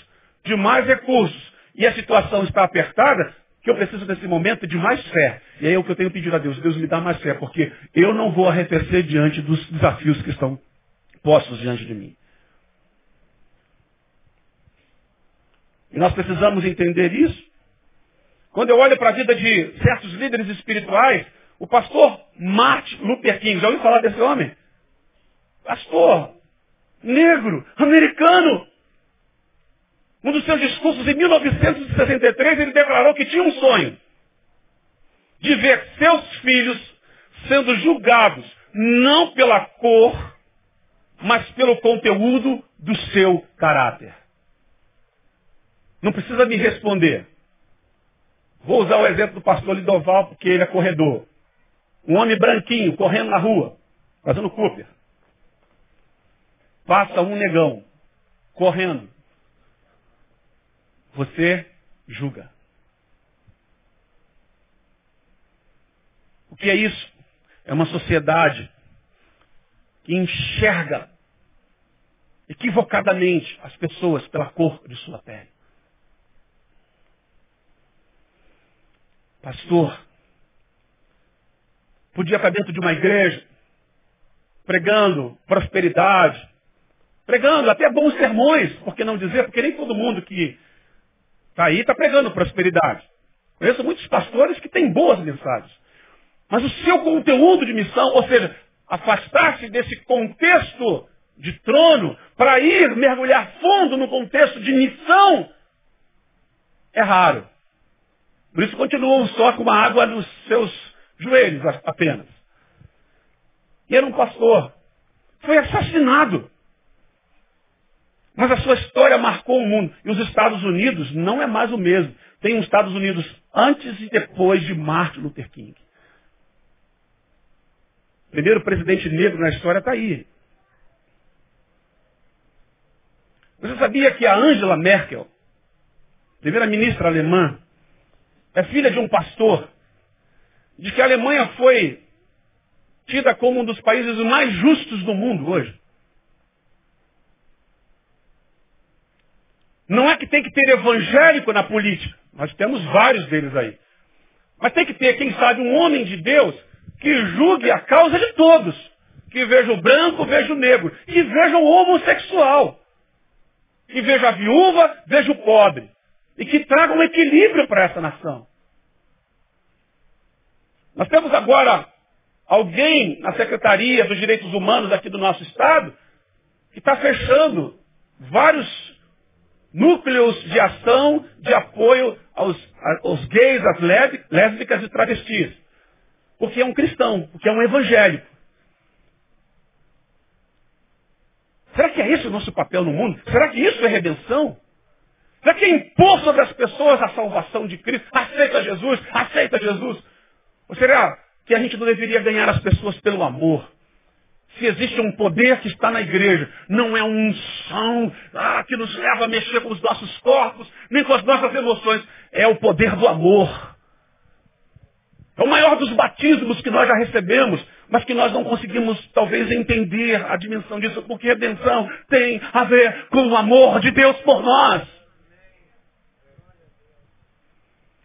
de mais recursos e a situação está apertada, que eu preciso nesse momento de mais fé. E aí é o que eu tenho pedido a Deus, Deus me dá mais fé, porque eu não vou arrefecer diante dos desafios que estão postos diante de mim. E nós precisamos entender isso. Quando eu olho para a vida de certos líderes espirituais, o pastor Martin Luther King, já ouviu falar desse homem? Pastor, negro, americano. Um dos seus discursos em 1963, ele declarou que tinha um sonho de ver seus filhos sendo julgados não pela cor, mas pelo conteúdo do seu caráter. Não precisa me responder. Vou usar o exemplo do pastor Lidoval, porque ele é corredor. Um homem branquinho correndo na rua, fazendo Cooper. Passa um negão, correndo. Você julga. O que é isso? É uma sociedade que enxerga equivocadamente as pessoas pela cor de sua pele. Pastor, podia estar dentro de uma igreja, pregando prosperidade, pregando até bons sermões, por que não dizer? Porque nem todo mundo que está aí está pregando prosperidade. Conheço muitos pastores que têm boas mensagens. Mas o seu conteúdo de missão, ou seja, afastar-se desse contexto de trono para ir mergulhar fundo no contexto de missão, é raro. Por isso continuam só com uma água nos seus joelhos apenas. E era um pastor. Foi assassinado. Mas a sua história marcou o mundo. E os Estados Unidos não é mais o mesmo. Tem os Estados Unidos antes e depois de Martin Luther King. Primeiro presidente negro na história está aí. Você sabia que a Angela Merkel, primeira ministra alemã, é filha de um pastor, de que a Alemanha foi tida como um dos países mais justos do mundo hoje. Não é que tem que ter evangélico na política, nós temos vários deles aí. Mas tem que ter, quem sabe, um homem de Deus que julgue a causa de todos. Que veja o branco, veja o negro. Que veja o homossexual. Que veja a viúva, veja o pobre e que traga um equilíbrio para essa nação. Nós temos agora alguém na Secretaria dos Direitos Humanos aqui do nosso Estado que está fechando vários núcleos de ação de apoio aos, aos gays, às lésbicas e travestis. Porque é um cristão, porque é um evangélico. Será que é esse o nosso papel no mundo? Será que isso é redenção? Será que é impor sobre as pessoas a salvação de Cristo? Aceita Jesus, aceita Jesus. Ou será que a gente não deveria ganhar as pessoas pelo amor? Se existe um poder que está na igreja. Não é um som ah, que nos leva a mexer com os nossos corpos, nem com as nossas emoções. É o poder do amor. É o maior dos batismos que nós já recebemos, mas que nós não conseguimos talvez entender a dimensão disso, porque redenção tem a ver com o amor de Deus por nós.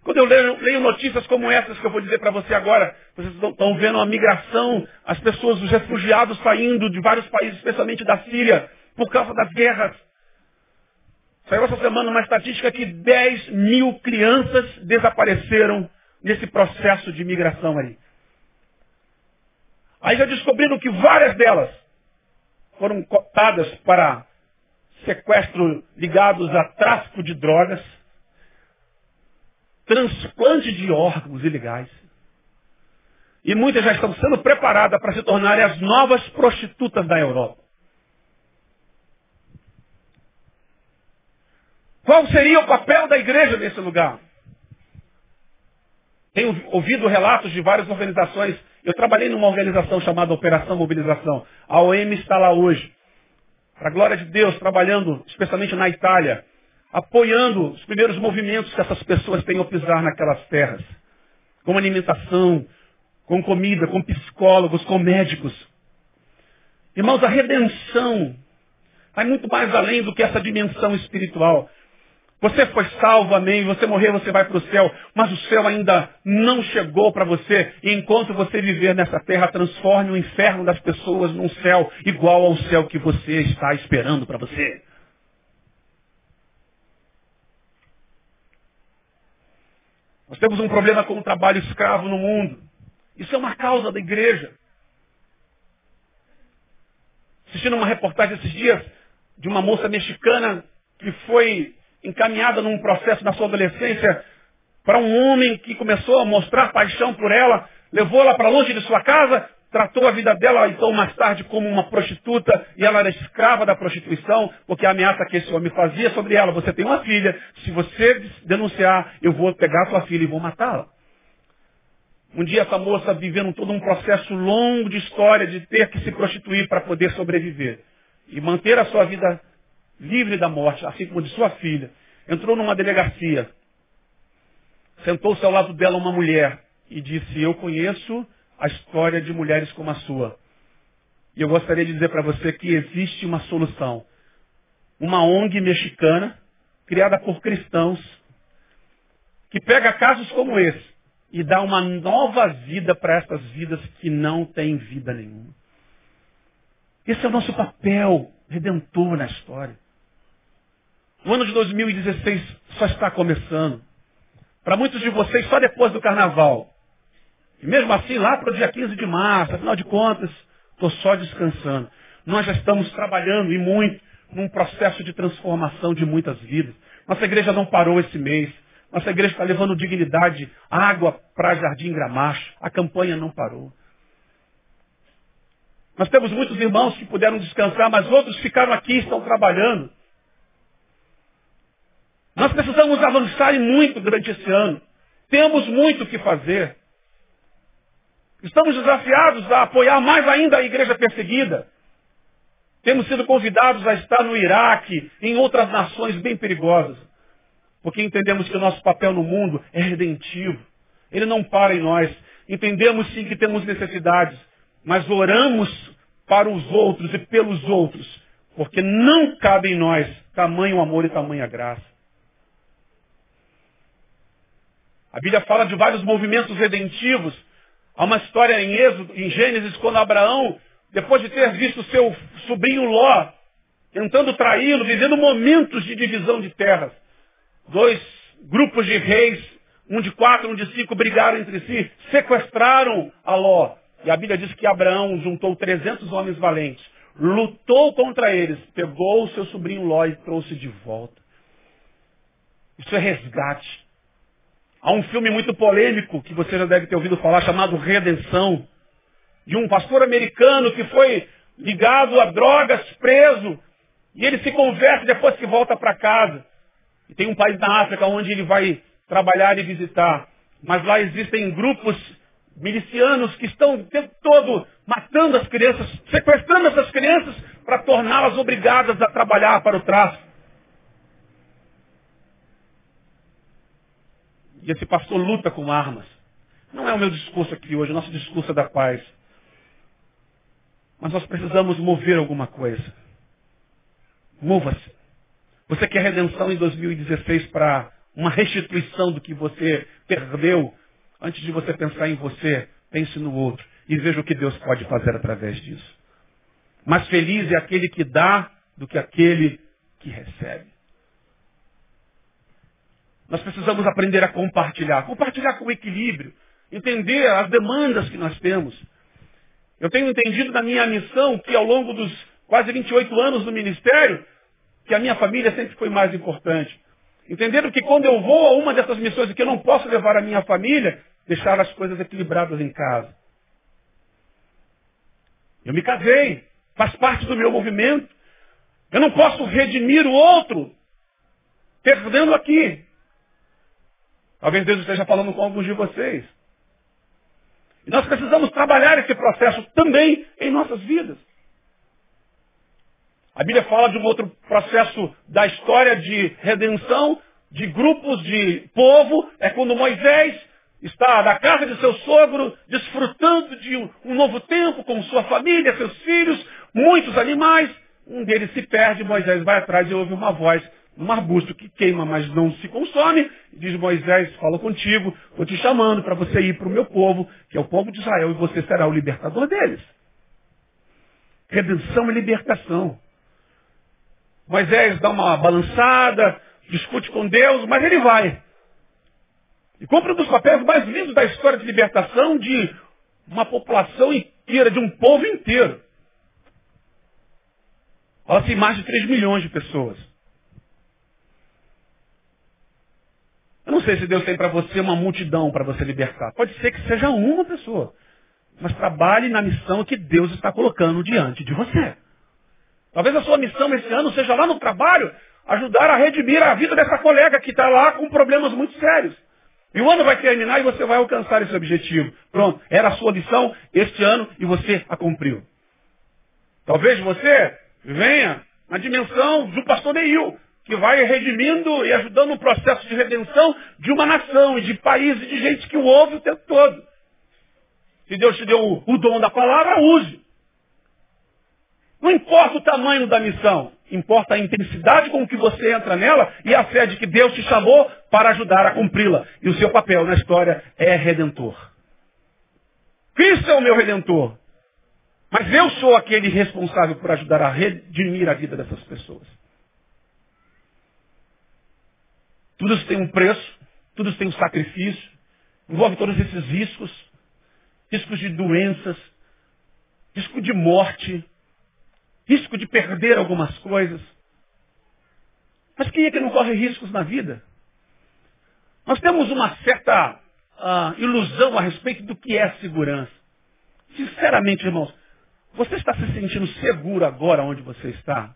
Quando eu leio, leio, notícias como essas que eu vou dizer para você agora, vocês estão vendo a migração, as pessoas, os refugiados saindo de vários países, especialmente da Síria, por causa das guerras. Saiu essa semana uma estatística que 10 mil crianças desapareceram nesse processo de migração aí. Aí já descobriram que várias delas foram cotadas para sequestro ligados a tráfico de drogas, transplante de órgãos ilegais. E muitas já estão sendo preparadas para se tornarem as novas prostitutas da Europa. Qual seria o papel da igreja nesse lugar? Tenho ouvido relatos de várias organizações. Eu trabalhei numa organização chamada Operação Mobilização. A OM está lá hoje. Para a glória de Deus, trabalhando especialmente na Itália apoiando os primeiros movimentos que essas pessoas têm ao pisar naquelas terras. Com alimentação, com comida, com psicólogos, com médicos. Irmãos, a redenção vai muito mais além do que essa dimensão espiritual. Você foi salvo, amém. Você morreu, você vai para o céu. Mas o céu ainda não chegou para você. E enquanto você viver nessa terra, transforme o inferno das pessoas num céu igual ao céu que você está esperando para você. Nós temos um problema com o trabalho escravo no mundo. Isso é uma causa da igreja. Assistindo uma reportagem esses dias de uma moça mexicana que foi encaminhada num processo na sua adolescência para um homem que começou a mostrar paixão por ela, levou ela para longe de sua casa, tratou a vida dela então mais tarde como uma prostituta e ela era escrava da prostituição, porque a ameaça que esse homem fazia sobre ela, você tem uma filha, se você denunciar, eu vou pegar sua filha e vou matá-la. Um dia essa moça vivendo todo um processo longo de história de ter que se prostituir para poder sobreviver e manter a sua vida livre da morte, assim como de sua filha, entrou numa delegacia, sentou-se ao lado dela uma mulher e disse, eu conheço a história de mulheres como a sua. E eu gostaria de dizer para você que existe uma solução. Uma ONG mexicana, criada por cristãos, que pega casos como esse e dá uma nova vida para essas vidas que não têm vida nenhuma. Esse é o nosso papel redentor na história. O ano de 2016 só está começando. Para muitos de vocês, só depois do carnaval. E mesmo assim, lá para o dia 15 de março, afinal de contas, estou só descansando. Nós já estamos trabalhando e muito num processo de transformação de muitas vidas. Nossa igreja não parou esse mês. Nossa igreja está levando dignidade, água para Jardim Gramacho. A campanha não parou. Nós temos muitos irmãos que puderam descansar, mas outros ficaram aqui e estão trabalhando. Nós precisamos avançar muito durante esse ano. Temos muito o que fazer. Estamos desafiados a apoiar mais ainda a igreja perseguida. Temos sido convidados a estar no Iraque, em outras nações bem perigosas. Porque entendemos que o nosso papel no mundo é redentivo. Ele não para em nós. Entendemos sim que temos necessidades, mas oramos para os outros e pelos outros, porque não cabe em nós tamanho amor e tamanha graça. A Bíblia fala de vários movimentos redentivos Há uma história em Êxodo, em Gênesis, quando Abraão, depois de ter visto seu sobrinho Ló, tentando traí-lo, vivendo momentos de divisão de terras, dois grupos de reis, um de quatro, um de cinco, brigaram entre si, sequestraram a Ló. E a Bíblia diz que Abraão juntou 300 homens valentes, lutou contra eles, pegou o seu sobrinho Ló e trouxe de volta. Isso é resgate. Há um filme muito polêmico que você já deve ter ouvido falar, chamado Redenção, de um pastor americano que foi ligado a drogas, preso, e ele se converte depois que volta para casa. E tem um país na África onde ele vai trabalhar e visitar. Mas lá existem grupos milicianos que estão o tempo todo matando as crianças, sequestrando essas crianças para torná-las obrigadas a trabalhar para o tráfico. E esse pastor luta com armas. Não é o meu discurso aqui hoje, o nosso discurso é da paz. Mas nós precisamos mover alguma coisa. Mova-se. Você quer redenção em 2016 para uma restituição do que você perdeu? Antes de você pensar em você, pense no outro e veja o que Deus pode fazer através disso. Mas feliz é aquele que dá do que aquele que recebe. Nós precisamos aprender a compartilhar. Compartilhar com equilíbrio. Entender as demandas que nós temos. Eu tenho entendido na minha missão que ao longo dos quase 28 anos no ministério, que a minha família sempre foi mais importante. Entendendo que quando eu vou a uma dessas missões e que eu não posso levar a minha família, deixar as coisas equilibradas em casa. Eu me casei, faz parte do meu movimento. Eu não posso redimir o outro, perdendo aqui. Talvez Deus esteja falando com alguns de vocês. E nós precisamos trabalhar esse processo também em nossas vidas. A Bíblia fala de um outro processo da história de redenção, de grupos de povo, é quando Moisés está na casa de seu sogro, desfrutando de um novo tempo com sua família, seus filhos, muitos animais. Um deles se perde, Moisés vai atrás e ouve uma voz um arbusto que queima, mas não se consome. Diz Moisés, fala contigo, estou te chamando para você ir para o meu povo, que é o povo de Israel, e você será o libertador deles. Redenção e libertação. Moisés dá uma balançada, discute com Deus, mas ele vai. E compra um dos papéis mais lindos da história de libertação de uma população inteira, de um povo inteiro. Fala-se mais de 3 milhões de pessoas. Eu não sei se Deus tem para você uma multidão para você libertar. Pode ser que seja uma pessoa. Mas trabalhe na missão que Deus está colocando diante de você. Talvez a sua missão esse ano seja lá no trabalho ajudar a redimir a vida dessa colega que está lá com problemas muito sérios. E o ano vai terminar e você vai alcançar esse objetivo. Pronto, era a sua lição este ano e você a cumpriu. Talvez você venha na dimensão do pastor Neil, que vai redimindo e ajudando no processo de redenção de uma nação e de país e de gente que o ouve o tempo todo. Se Deus te deu o, o dom da palavra, use. Não importa o tamanho da missão, importa a intensidade com que você entra nela e a fé de que Deus te chamou para ajudar a cumpri-la. E o seu papel na história é redentor. Cristo é o meu redentor. Mas eu sou aquele responsável por ajudar a redimir a vida dessas pessoas. Tudo isso tem um preço, tudo isso tem um sacrifício, envolve todos esses riscos, riscos de doenças, risco de morte, risco de perder algumas coisas. Mas quem é que não corre riscos na vida? Nós temos uma certa uh, ilusão a respeito do que é segurança. Sinceramente, irmãos, você está se sentindo seguro agora onde você está?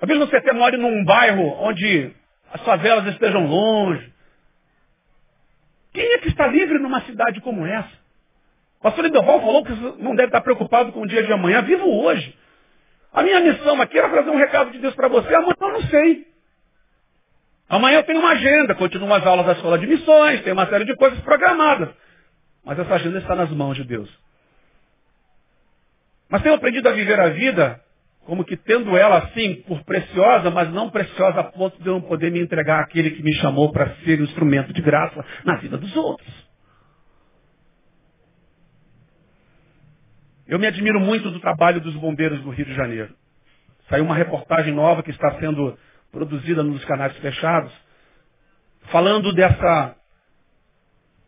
Talvez você até more num bairro onde as favelas estejam longe. Quem é que está livre numa cidade como essa? O pastor Lindeval falou que não deve estar preocupado com o dia de amanhã. Vivo hoje. A minha missão aqui era trazer um recado de Deus para você. Amanhã eu não sei. Amanhã eu tenho uma agenda. Continuo as aulas da escola de missões. Tem uma série de coisas programadas. Mas essa agenda está nas mãos de Deus. Mas tenho aprendido a viver a vida como que tendo ela assim por preciosa, mas não preciosa a ponto de eu não poder me entregar àquele que me chamou para ser um instrumento de graça na vida dos outros. Eu me admiro muito do trabalho dos bombeiros do Rio de Janeiro. Saiu uma reportagem nova que está sendo produzida nos canais fechados, falando dessa,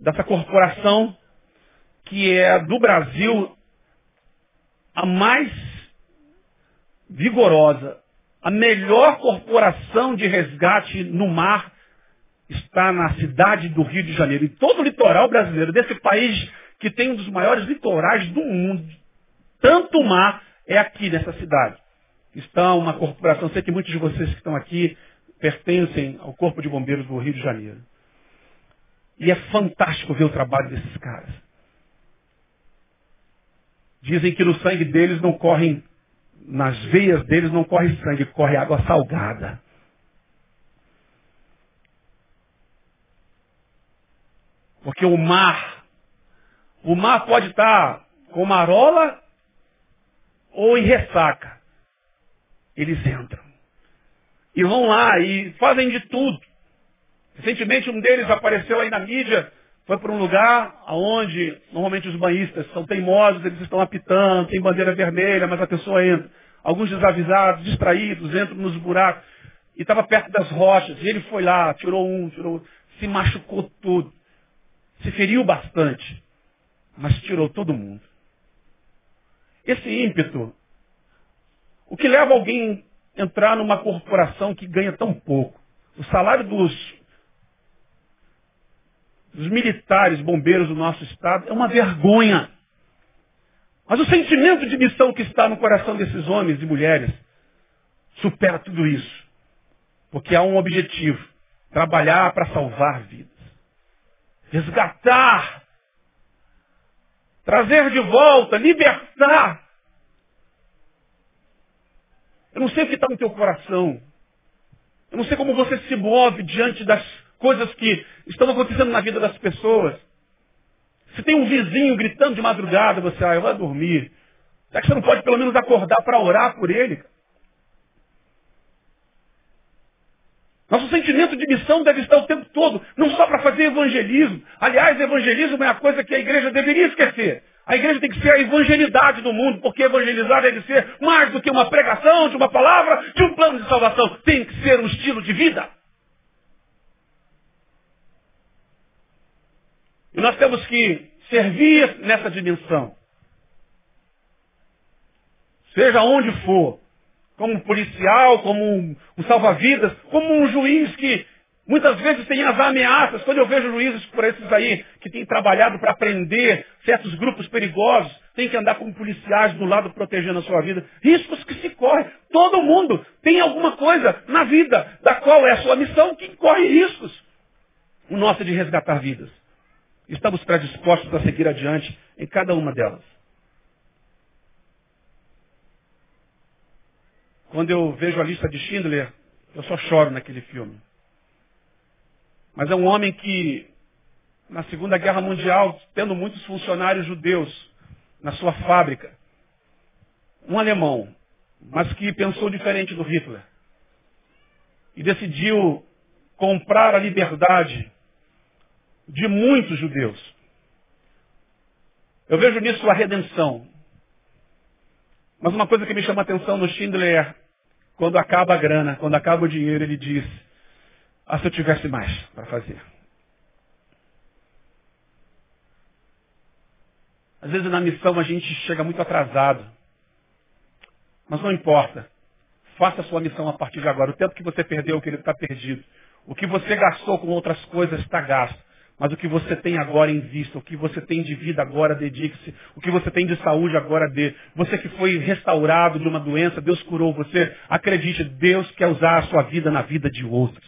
dessa corporação que é do Brasil a mais vigorosa. A melhor corporação de resgate no mar está na cidade do Rio de Janeiro. E todo o litoral brasileiro, desse país que tem um dos maiores litorais do mundo, tanto mar, é aqui nessa cidade. Está uma corporação, sei que muitos de vocês que estão aqui pertencem ao Corpo de Bombeiros do Rio de Janeiro. E é fantástico ver o trabalho desses caras. Dizem que no sangue deles não correm, nas veias deles não corre sangue, corre água salgada. Porque o mar, o mar pode estar com marola ou em ressaca. Eles entram. E vão lá e fazem de tudo. Recentemente um deles apareceu aí na mídia, foi para um lugar onde normalmente os banhistas são teimosos, eles estão apitando, tem bandeira vermelha, mas a pessoa entra. Alguns desavisados, distraídos, entram nos buracos. E estava perto das rochas. E ele foi lá, tirou um, tirou se machucou tudo. Se feriu bastante. Mas tirou todo mundo. Esse ímpeto, o que leva alguém a entrar numa corporação que ganha tão pouco? O salário dos, dos militares, bombeiros do nosso estado é uma vergonha. Mas o sentimento de missão que está no coração desses homens e mulheres supera tudo isso. Porque há um objetivo: trabalhar para salvar vidas. Resgatar trazer de volta, libertar. Eu não sei o que está no teu coração. Eu não sei como você se move diante das coisas que estão acontecendo na vida das pessoas. Se tem um vizinho gritando de madrugada, você, ah, eu vou dormir. Será que você não pode pelo menos acordar para orar por ele? Nosso sentimento de missão deve estar o tempo todo, não só para fazer evangelismo. Aliás, evangelismo é a coisa que a igreja deveria esquecer. A igreja tem que ser a evangelidade do mundo, porque evangelizar deve ser mais do que uma pregação, de uma palavra, de um plano de salvação. Tem que ser um estilo de vida. E nós temos que servir nessa dimensão. Seja onde for como policial, como um, um salva-vidas, como um juiz que muitas vezes tem as ameaças. Quando eu vejo juízes por esses aí que têm trabalhado para prender certos grupos perigosos, tem que andar como policiais do lado protegendo a sua vida. Riscos que se correm. Todo mundo tem alguma coisa na vida da qual é a sua missão que corre riscos. O nosso é de resgatar vidas. Estamos predispostos a seguir adiante em cada uma delas. Quando eu vejo a lista de Schindler, eu só choro naquele filme. Mas é um homem que, na Segunda Guerra Mundial, tendo muitos funcionários judeus na sua fábrica, um alemão, mas que pensou diferente do Hitler. E decidiu comprar a liberdade de muitos judeus. Eu vejo nisso a redenção. Mas uma coisa que me chama a atenção no Schindler quando acaba a grana, quando acaba o dinheiro, ele diz, ah, se eu tivesse mais para fazer. Às vezes na missão a gente chega muito atrasado. Mas não importa. Faça a sua missão a partir de agora. O tempo que você perdeu, o que ele está perdido. O que você gastou com outras coisas está gasto. Mas o que você tem agora em vista, o que você tem de vida agora, dedique-se. O que você tem de saúde agora, dê. Você que foi restaurado de uma doença, Deus curou você. Acredite, Deus quer usar a sua vida na vida de outros.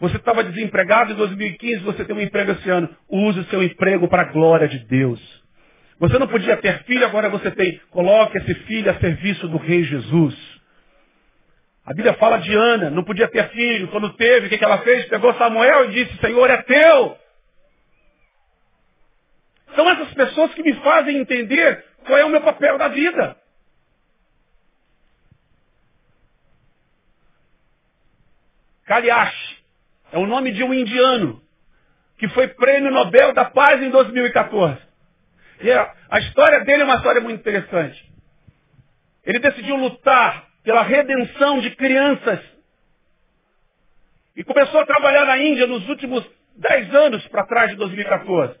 Você estava desempregado em 2015, você tem um emprego esse ano. Use o seu emprego para a glória de Deus. Você não podia ter filho, agora você tem. Coloque esse filho a serviço do Rei Jesus. A Bíblia fala de Ana, não podia ter filho. Quando teve, o que, que ela fez? Pegou Samuel e disse, Senhor, é teu. São essas pessoas que me fazem entender qual é o meu papel da vida. Kaliash é o nome de um indiano que foi prêmio Nobel da Paz em 2014. E a, a história dele é uma história muito interessante. Ele decidiu lutar pela redenção de crianças. E começou a trabalhar na Índia nos últimos dez anos para trás de 2014.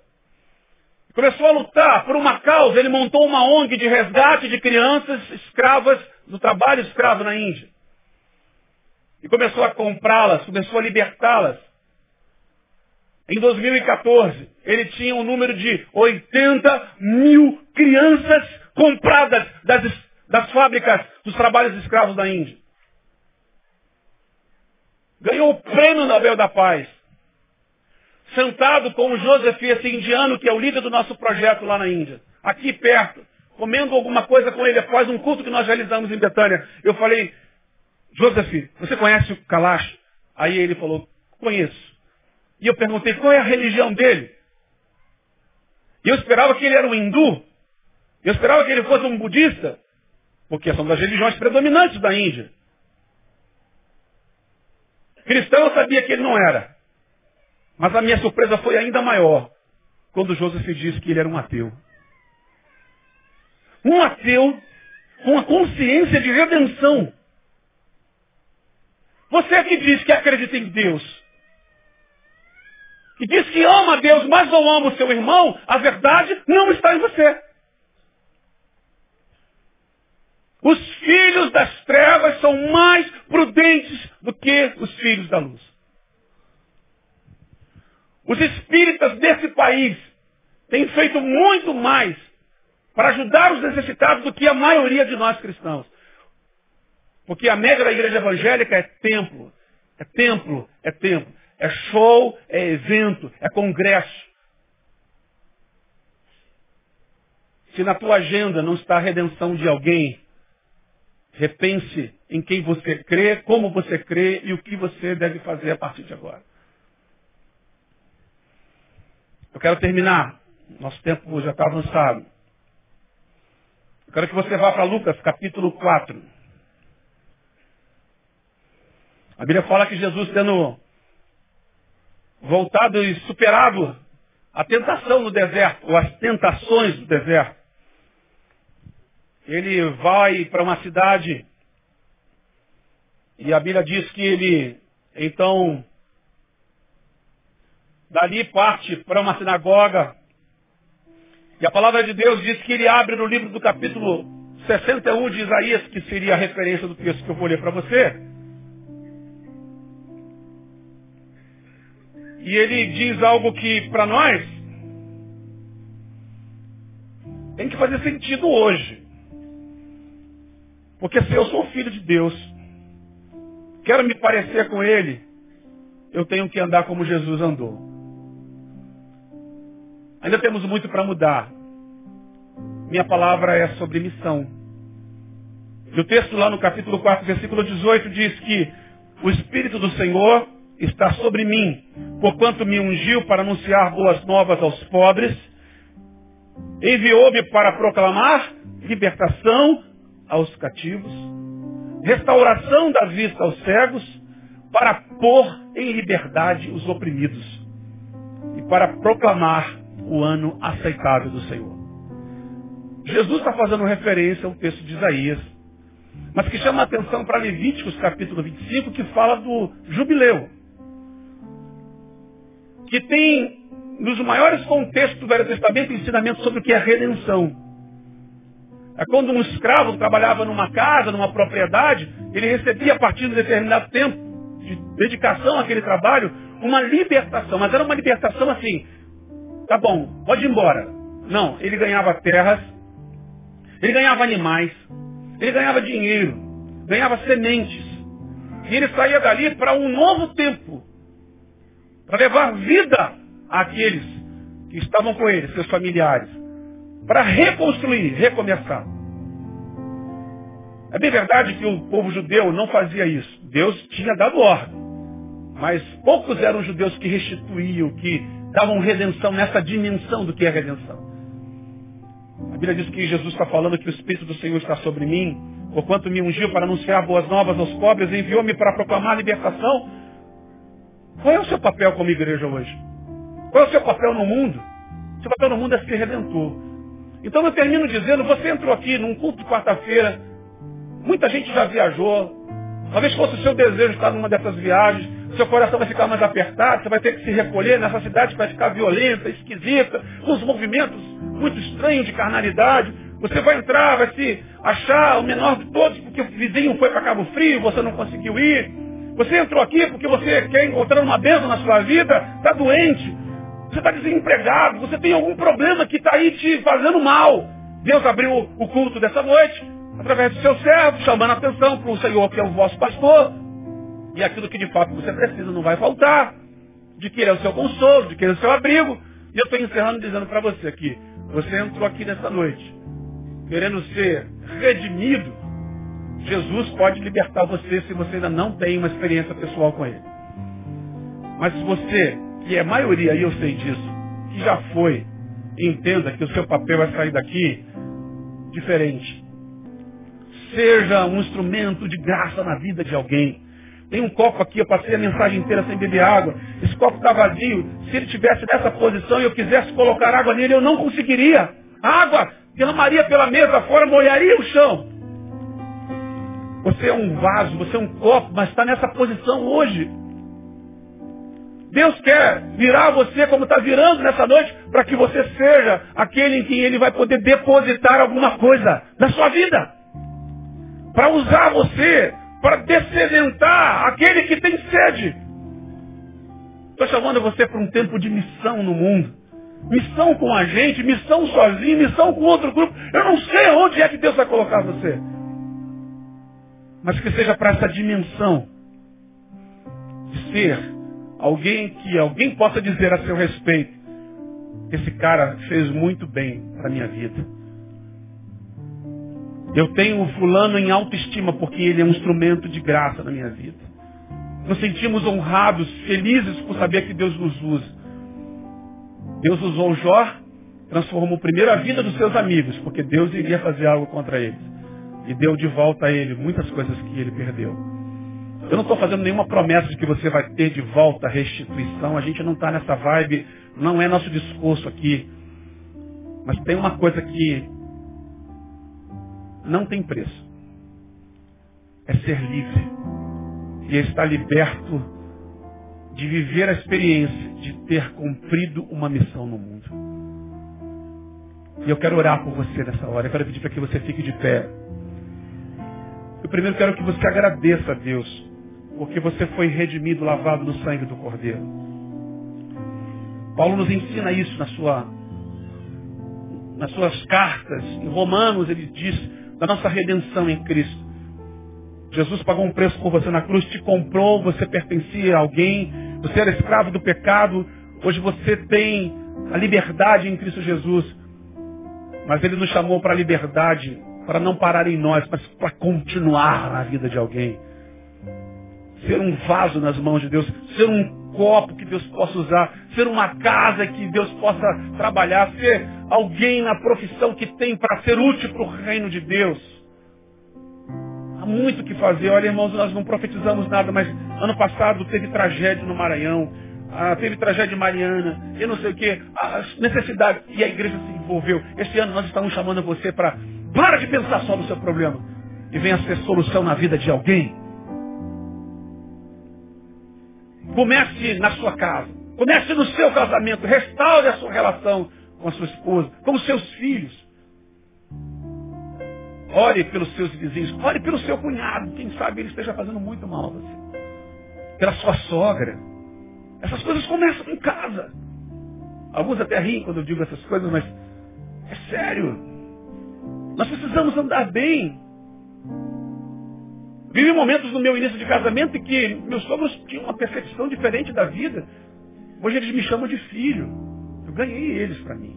Começou a lutar por uma causa. Ele montou uma ONG de resgate de crianças escravas do trabalho escravo na Índia. E começou a comprá-las, começou a libertá-las. Em 2014, ele tinha um número de 80 mil crianças compradas das das fábricas dos trabalhos escravos da Índia. Ganhou o prêmio Nobel da Paz. Sentado com o Joseph, esse indiano que é o líder do nosso projeto lá na Índia. aqui perto, comendo alguma coisa com ele após um culto que nós realizamos em Betânia. Eu falei, Joseph, você conhece o Kalash? Aí ele falou, conheço. E eu perguntei, qual é a religião dele? E eu esperava que ele era um hindu. Eu esperava que ele fosse um budista. Porque são das religiões predominantes da Índia. Cristão eu sabia que ele não era. Mas a minha surpresa foi ainda maior quando Joseph disse que ele era um ateu. Um ateu com a consciência de redenção. Você que diz que acredita em Deus, que diz que ama a Deus, mas não ama o seu irmão, a verdade não está em você. Os filhos das trevas são mais prudentes do que os filhos da luz. Os espíritas desse país têm feito muito mais para ajudar os necessitados do que a maioria de nós cristãos. Porque a média da igreja evangélica é templo, é templo, é templo. É show, é evento, é congresso. Se na tua agenda não está a redenção de alguém, repense em quem você crê, como você crê e o que você deve fazer a partir de agora. Eu quero terminar. Nosso tempo já está avançado. Eu quero que você vá para Lucas, capítulo 4. A Bíblia fala que Jesus, tendo voltado e superado a tentação no deserto, ou as tentações do deserto, ele vai para uma cidade e a Bíblia diz que ele, então, dali parte para uma sinagoga. E a palavra de Deus diz que ele abre no livro do capítulo 61 de Isaías, que seria a referência do texto que eu vou ler para você. E ele diz algo que para nós tem que fazer sentido hoje. Porque se eu sou filho de Deus, quero me parecer com Ele, eu tenho que andar como Jesus andou. Ainda temos muito para mudar. Minha palavra é sobre missão. E o texto lá no capítulo 4, versículo 18 diz que o Espírito do Senhor está sobre mim, porquanto me ungiu para anunciar boas novas aos pobres, enviou-me para proclamar libertação aos cativos, restauração da vista aos cegos, para pôr em liberdade os oprimidos e para proclamar o ano aceitável do Senhor. Jesus está fazendo referência ao texto de Isaías, mas que chama a atenção para Levíticos capítulo 25, que fala do jubileu que tem, nos maiores contextos do Velho Testamento, ensinamento sobre o que é redenção. É quando um escravo trabalhava numa casa, numa propriedade, ele recebia a partir de um determinado tempo de dedicação àquele trabalho, uma libertação. Mas era uma libertação assim, tá bom, pode ir embora. Não, ele ganhava terras, ele ganhava animais, ele ganhava dinheiro, ganhava sementes. E ele saía dali para um novo tempo, para levar vida àqueles que estavam com ele, seus familiares, para reconstruir, recomeçar. É bem verdade que o povo judeu não fazia isso. Deus tinha dado ordem. Mas poucos eram judeus que restituíam, que davam redenção nessa dimensão do que é redenção. A Bíblia diz que Jesus está falando que o Espírito do Senhor está sobre mim, porquanto me ungiu para anunciar boas novas aos pobres, enviou-me para proclamar libertação qual é o seu papel como igreja hoje? Qual é o seu papel no mundo? O seu papel no mundo é ser redentor. Então eu termino dizendo, você entrou aqui num culto de quarta-feira, muita gente já viajou, talvez fosse o seu desejo estar numa dessas viagens, seu coração vai ficar mais apertado, você vai ter que se recolher nessa cidade que vai ficar violenta, esquisita, com os movimentos muito estranhos de carnalidade. Você vai entrar, vai se achar o menor de todos, porque o vizinho foi para Cabo Frio, você não conseguiu ir. Você entrou aqui porque você quer encontrar uma bênção na sua vida, está doente, você está desempregado, você tem algum problema que está aí te fazendo mal. Deus abriu o culto dessa noite, através do seu servo, chamando a atenção para o Senhor, que é o vosso pastor. E aquilo que de fato você precisa não vai faltar. De que ele é o seu consolo, de que ele é o seu abrigo. E eu estou encerrando dizendo para você aqui, Você entrou aqui nessa noite, querendo ser redimido, Jesus pode libertar você se você ainda não tem uma experiência pessoal com Ele. Mas se você, que é maioria, e eu sei disso, que já foi, entenda que o seu papel vai sair daqui diferente. Seja um instrumento de graça na vida de alguém. Tem um copo aqui, eu passei a mensagem inteira sem beber água. Esse copo está vazio. Se ele tivesse nessa posição e eu quisesse colocar água nele, eu não conseguiria. Água derramaria pela mesa fora, molharia o chão. Você é um vaso, você é um copo, mas está nessa posição hoje. Deus quer virar você como está virando nessa noite, para que você seja aquele em quem Ele vai poder depositar alguma coisa na sua vida. Para usar você para descedentar aquele que tem sede. Estou chamando você para um tempo de missão no mundo. Missão com a gente, missão sozinho, missão com outro grupo. Eu não sei onde é que Deus vai colocar você. Mas que seja para essa dimensão de ser alguém que alguém possa dizer a seu respeito. Esse cara fez muito bem para minha vida. Eu tenho o fulano em autoestima porque ele é um instrumento de graça na minha vida. Nos sentimos honrados, felizes por saber que Deus nos usa. Deus usou Jó, transformou primeiro a vida dos seus amigos, porque Deus iria fazer algo contra eles. E deu de volta a ele muitas coisas que ele perdeu. Eu não estou fazendo nenhuma promessa de que você vai ter de volta a restituição. A gente não está nessa vibe, não é nosso discurso aqui. Mas tem uma coisa que não tem preço. É ser livre. E é estar liberto de viver a experiência de ter cumprido uma missão no mundo. E eu quero orar por você nessa hora. Eu quero pedir para que você fique de pé. Eu primeiro quero que você agradeça a Deus, porque você foi redimido, lavado no sangue do Cordeiro. Paulo nos ensina isso na sua, nas suas cartas. Em Romanos ele diz da nossa redenção em Cristo. Jesus pagou um preço por você na cruz, te comprou, você pertencia a alguém, você era escravo do pecado, hoje você tem a liberdade em Cristo Jesus. Mas Ele nos chamou para a liberdade, para não parar em nós, mas para continuar na vida de alguém. Ser um vaso nas mãos de Deus, ser um copo que Deus possa usar, ser uma casa que Deus possa trabalhar, ser alguém na profissão que tem para ser útil para o reino de Deus. Há muito o que fazer. Olha, irmãos, nós não profetizamos nada, mas ano passado teve tragédia no Maranhão, ah, teve tragédia Mariana, eu não sei o que, as necessidades, e a igreja se envolveu. Este ano nós estamos chamando você para, para de pensar só no seu problema, e venha ser solução na vida de alguém. Comece na sua casa, comece no seu casamento, restaure a sua relação com a sua esposa, com os seus filhos. Ore pelos seus vizinhos, ore pelo seu cunhado, quem sabe ele esteja fazendo muito mal a você. Pela sua sogra. Essas coisas começam em casa. Alguns até riem quando eu digo essas coisas, mas é sério. Nós precisamos andar bem. Vivi momentos no meu início de casamento em que meus sogros tinham uma percepção diferente da vida. Hoje eles me chamam de filho. Eu ganhei eles para mim.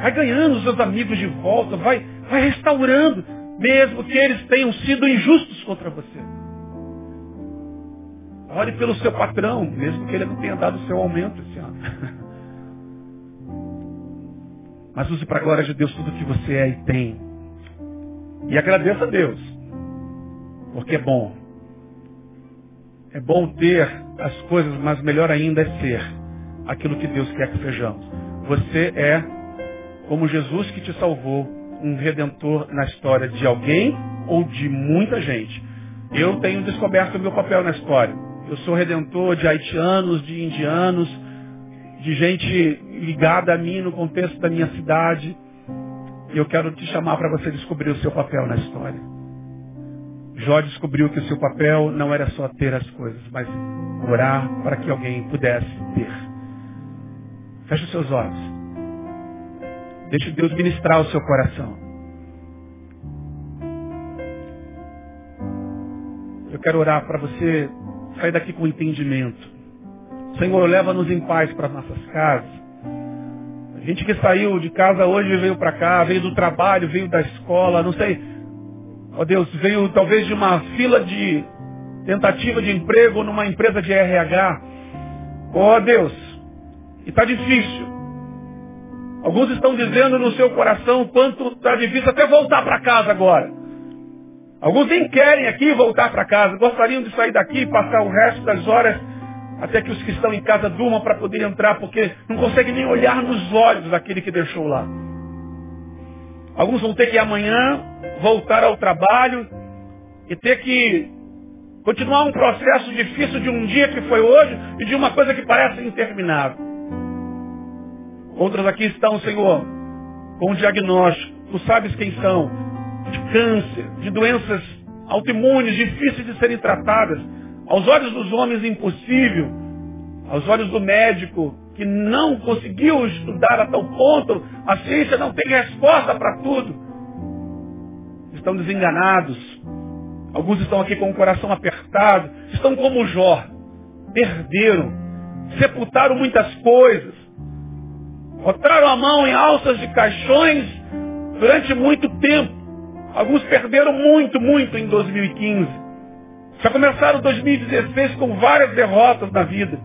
Vai ganhando os seus amigos de volta, vai, vai restaurando, mesmo que eles tenham sido injustos contra você. Ore pelo seu patrão, mesmo que ele não tenha dado o seu aumento esse ano. Mas use para a glória de Deus tudo que você é e tem. E agradeça a Deus. Porque é bom. É bom ter as coisas, mas melhor ainda é ser aquilo que Deus quer que sejamos. Você é, como Jesus que te salvou, um redentor na história de alguém ou de muita gente. Eu tenho descoberto o meu papel na história. Eu sou redentor de haitianos, de indianos, de gente ligada a mim no contexto da minha cidade. E eu quero te chamar para você descobrir o seu papel na história. Jó descobriu que o seu papel não era só ter as coisas, mas orar para que alguém pudesse ter. Feche os seus olhos. Deixe Deus ministrar o seu coração. Eu quero orar para você sair daqui com entendimento. Senhor, leva-nos em paz para nossas casas. Gente que saiu de casa hoje veio para cá, veio do trabalho, veio da escola, não sei. Ó oh Deus, veio talvez de uma fila de tentativa de emprego numa empresa de RH. Ó oh Deus, e está difícil. Alguns estão dizendo no seu coração quanto está difícil até voltar para casa agora. Alguns nem querem aqui voltar para casa, gostariam de sair daqui e passar o resto das horas até que os que estão em casa durmam para poder entrar, porque não conseguem nem olhar nos olhos daquele que deixou lá. Alguns vão ter que amanhã voltar ao trabalho e ter que continuar um processo difícil de um dia que foi hoje e de uma coisa que parece interminável. Outros aqui estão, Senhor, com um diagnóstico. Tu sabes quem são. De câncer, de doenças autoimunes, difíceis de serem tratadas aos olhos dos homens impossível, aos olhos do médico que não conseguiu estudar a tal ponto, a ciência não tem resposta para tudo. Estão desenganados. Alguns estão aqui com o coração apertado, estão como Jó, perderam, sepultaram muitas coisas, botaram a mão em alças de caixões durante muito tempo. Alguns perderam muito, muito em 2015. Já começaram 2016 com várias derrotas na vida.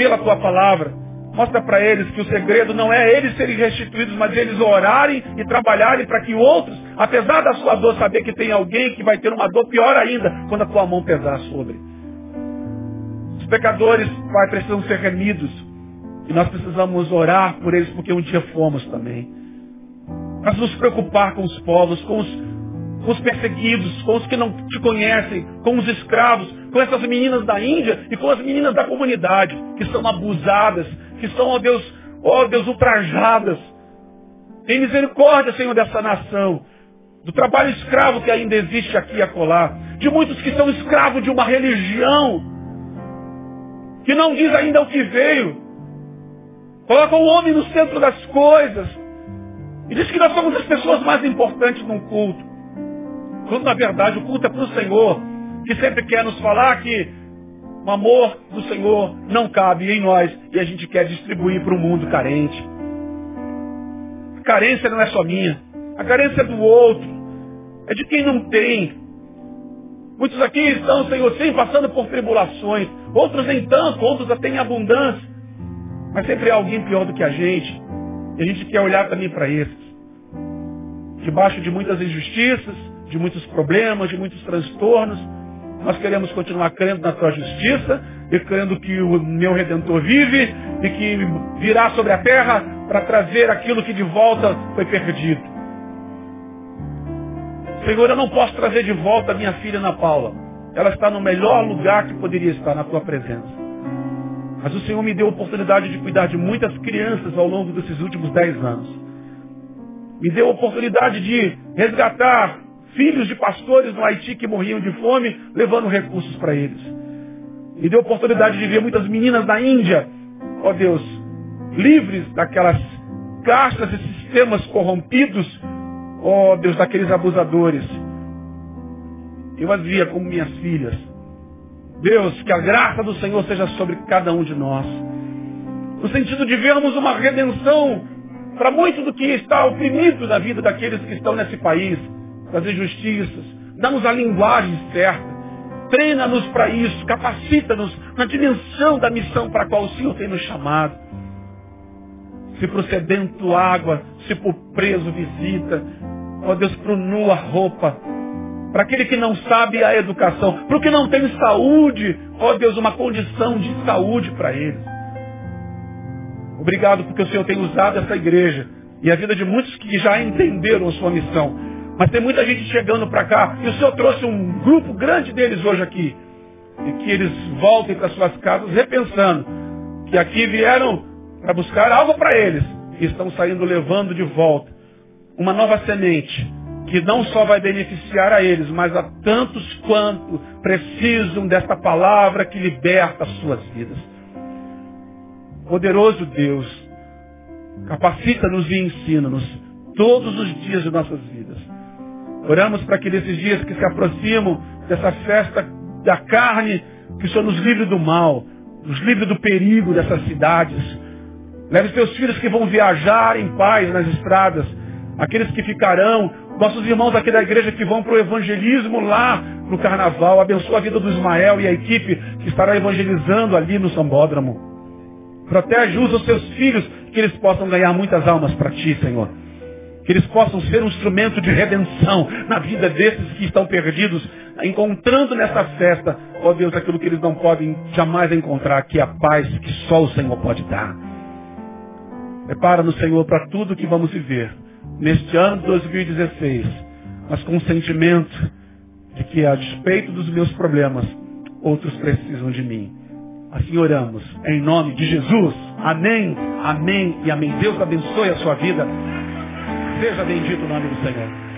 Pela tua palavra, mostra para eles que o segredo não é eles serem restituídos, mas eles orarem e trabalharem para que outros, apesar da sua dor, saber que tem alguém que vai ter uma dor pior ainda quando a tua mão pesar sobre. Os pecadores, Pai, precisam ser remidos. E nós precisamos orar por eles porque um dia fomos também. Mas nos preocupar com os povos, com os com os perseguidos, com os que não te conhecem, com os escravos, com essas meninas da Índia e com as meninas da comunidade, que são abusadas, que são, ó Deus, ó Deus, ultrajadas. Tem misericórdia, Senhor, dessa nação, do trabalho escravo que ainda existe aqui e acolá, de muitos que são escravos de uma religião, que não diz ainda o que veio, coloca o homem no centro das coisas, e diz que nós somos as pessoas mais importantes num culto. Quando na verdade o culto é para o Senhor, que sempre quer nos falar que o amor do Senhor não cabe em nós e a gente quer distribuir para o mundo carente. A carência não é só minha, a carência é do outro, é de quem não tem. Muitos aqui estão, Senhor, sim, passando por tribulações, outros nem tanto, outros até em abundância. Mas sempre há alguém pior do que a gente. E a gente quer olhar também para esses. Debaixo de muitas injustiças, de muitos problemas, de muitos transtornos. Nós queremos continuar crendo na tua justiça e crendo que o meu Redentor vive e que virá sobre a terra para trazer aquilo que de volta foi perdido. Senhor, eu não posso trazer de volta a minha filha Ana Paula. Ela está no melhor lugar que poderia estar, na tua presença. Mas o Senhor me deu a oportunidade de cuidar de muitas crianças ao longo desses últimos dez anos. Me deu a oportunidade de resgatar filhos de pastores no Haiti que morriam de fome, levando recursos para eles. Me deu oportunidade de ver muitas meninas da Índia, ó Deus, livres daquelas castas e sistemas corrompidos, ó Deus, daqueles abusadores. Eu as via como minhas filhas. Deus, que a graça do Senhor seja sobre cada um de nós. No sentido de vermos uma redenção para muito do que está oprimido na vida daqueles que estão nesse país das injustiças. Dá-nos a linguagem certa. Treina-nos para isso. Capacita-nos na dimensão da missão para a qual o Senhor tem nos chamado. Se por sedento água, se por preso visita. Ó Deus, para o nu a roupa. Para aquele que não sabe a educação. Para o que não tem saúde. Ó Deus, uma condição de saúde para ele. Obrigado porque o Senhor tem usado essa igreja e a vida de muitos que já entenderam a sua missão mas tem muita gente chegando para cá. E o Senhor trouxe um grupo grande deles hoje aqui. E que eles voltem para suas casas repensando que aqui vieram para buscar algo para eles. E estão saindo levando de volta uma nova semente. Que não só vai beneficiar a eles, mas a tantos quanto precisam desta palavra que liberta as suas vidas. Poderoso Deus, capacita-nos e ensina-nos todos os dias de nossas vidas Oramos para que nesses dias que se aproximam dessa festa da carne, que o Senhor nos livre do mal, nos livre do perigo dessas cidades. Leve os teus filhos que vão viajar em paz nas estradas. Aqueles que ficarão. Nossos irmãos aqui da igreja que vão para o evangelismo lá no carnaval. Abençoa a vida do Ismael e a equipe que estará evangelizando ali no Sambódromo. Protege, usa os seus filhos que eles possam ganhar muitas almas para ti, Senhor. Que eles possam ser um instrumento de redenção na vida desses que estão perdidos, encontrando nessa festa, ó Deus, aquilo que eles não podem jamais encontrar, que é a paz que só o Senhor pode dar. Prepara-nos, Senhor, para tudo que vamos viver neste ano de 2016, mas com o sentimento de que, a despeito dos meus problemas, outros precisam de mim. Assim oramos, em nome de Jesus. Amém, amém e amém. Deus abençoe a sua vida. Seja bendito o nome do Senhor.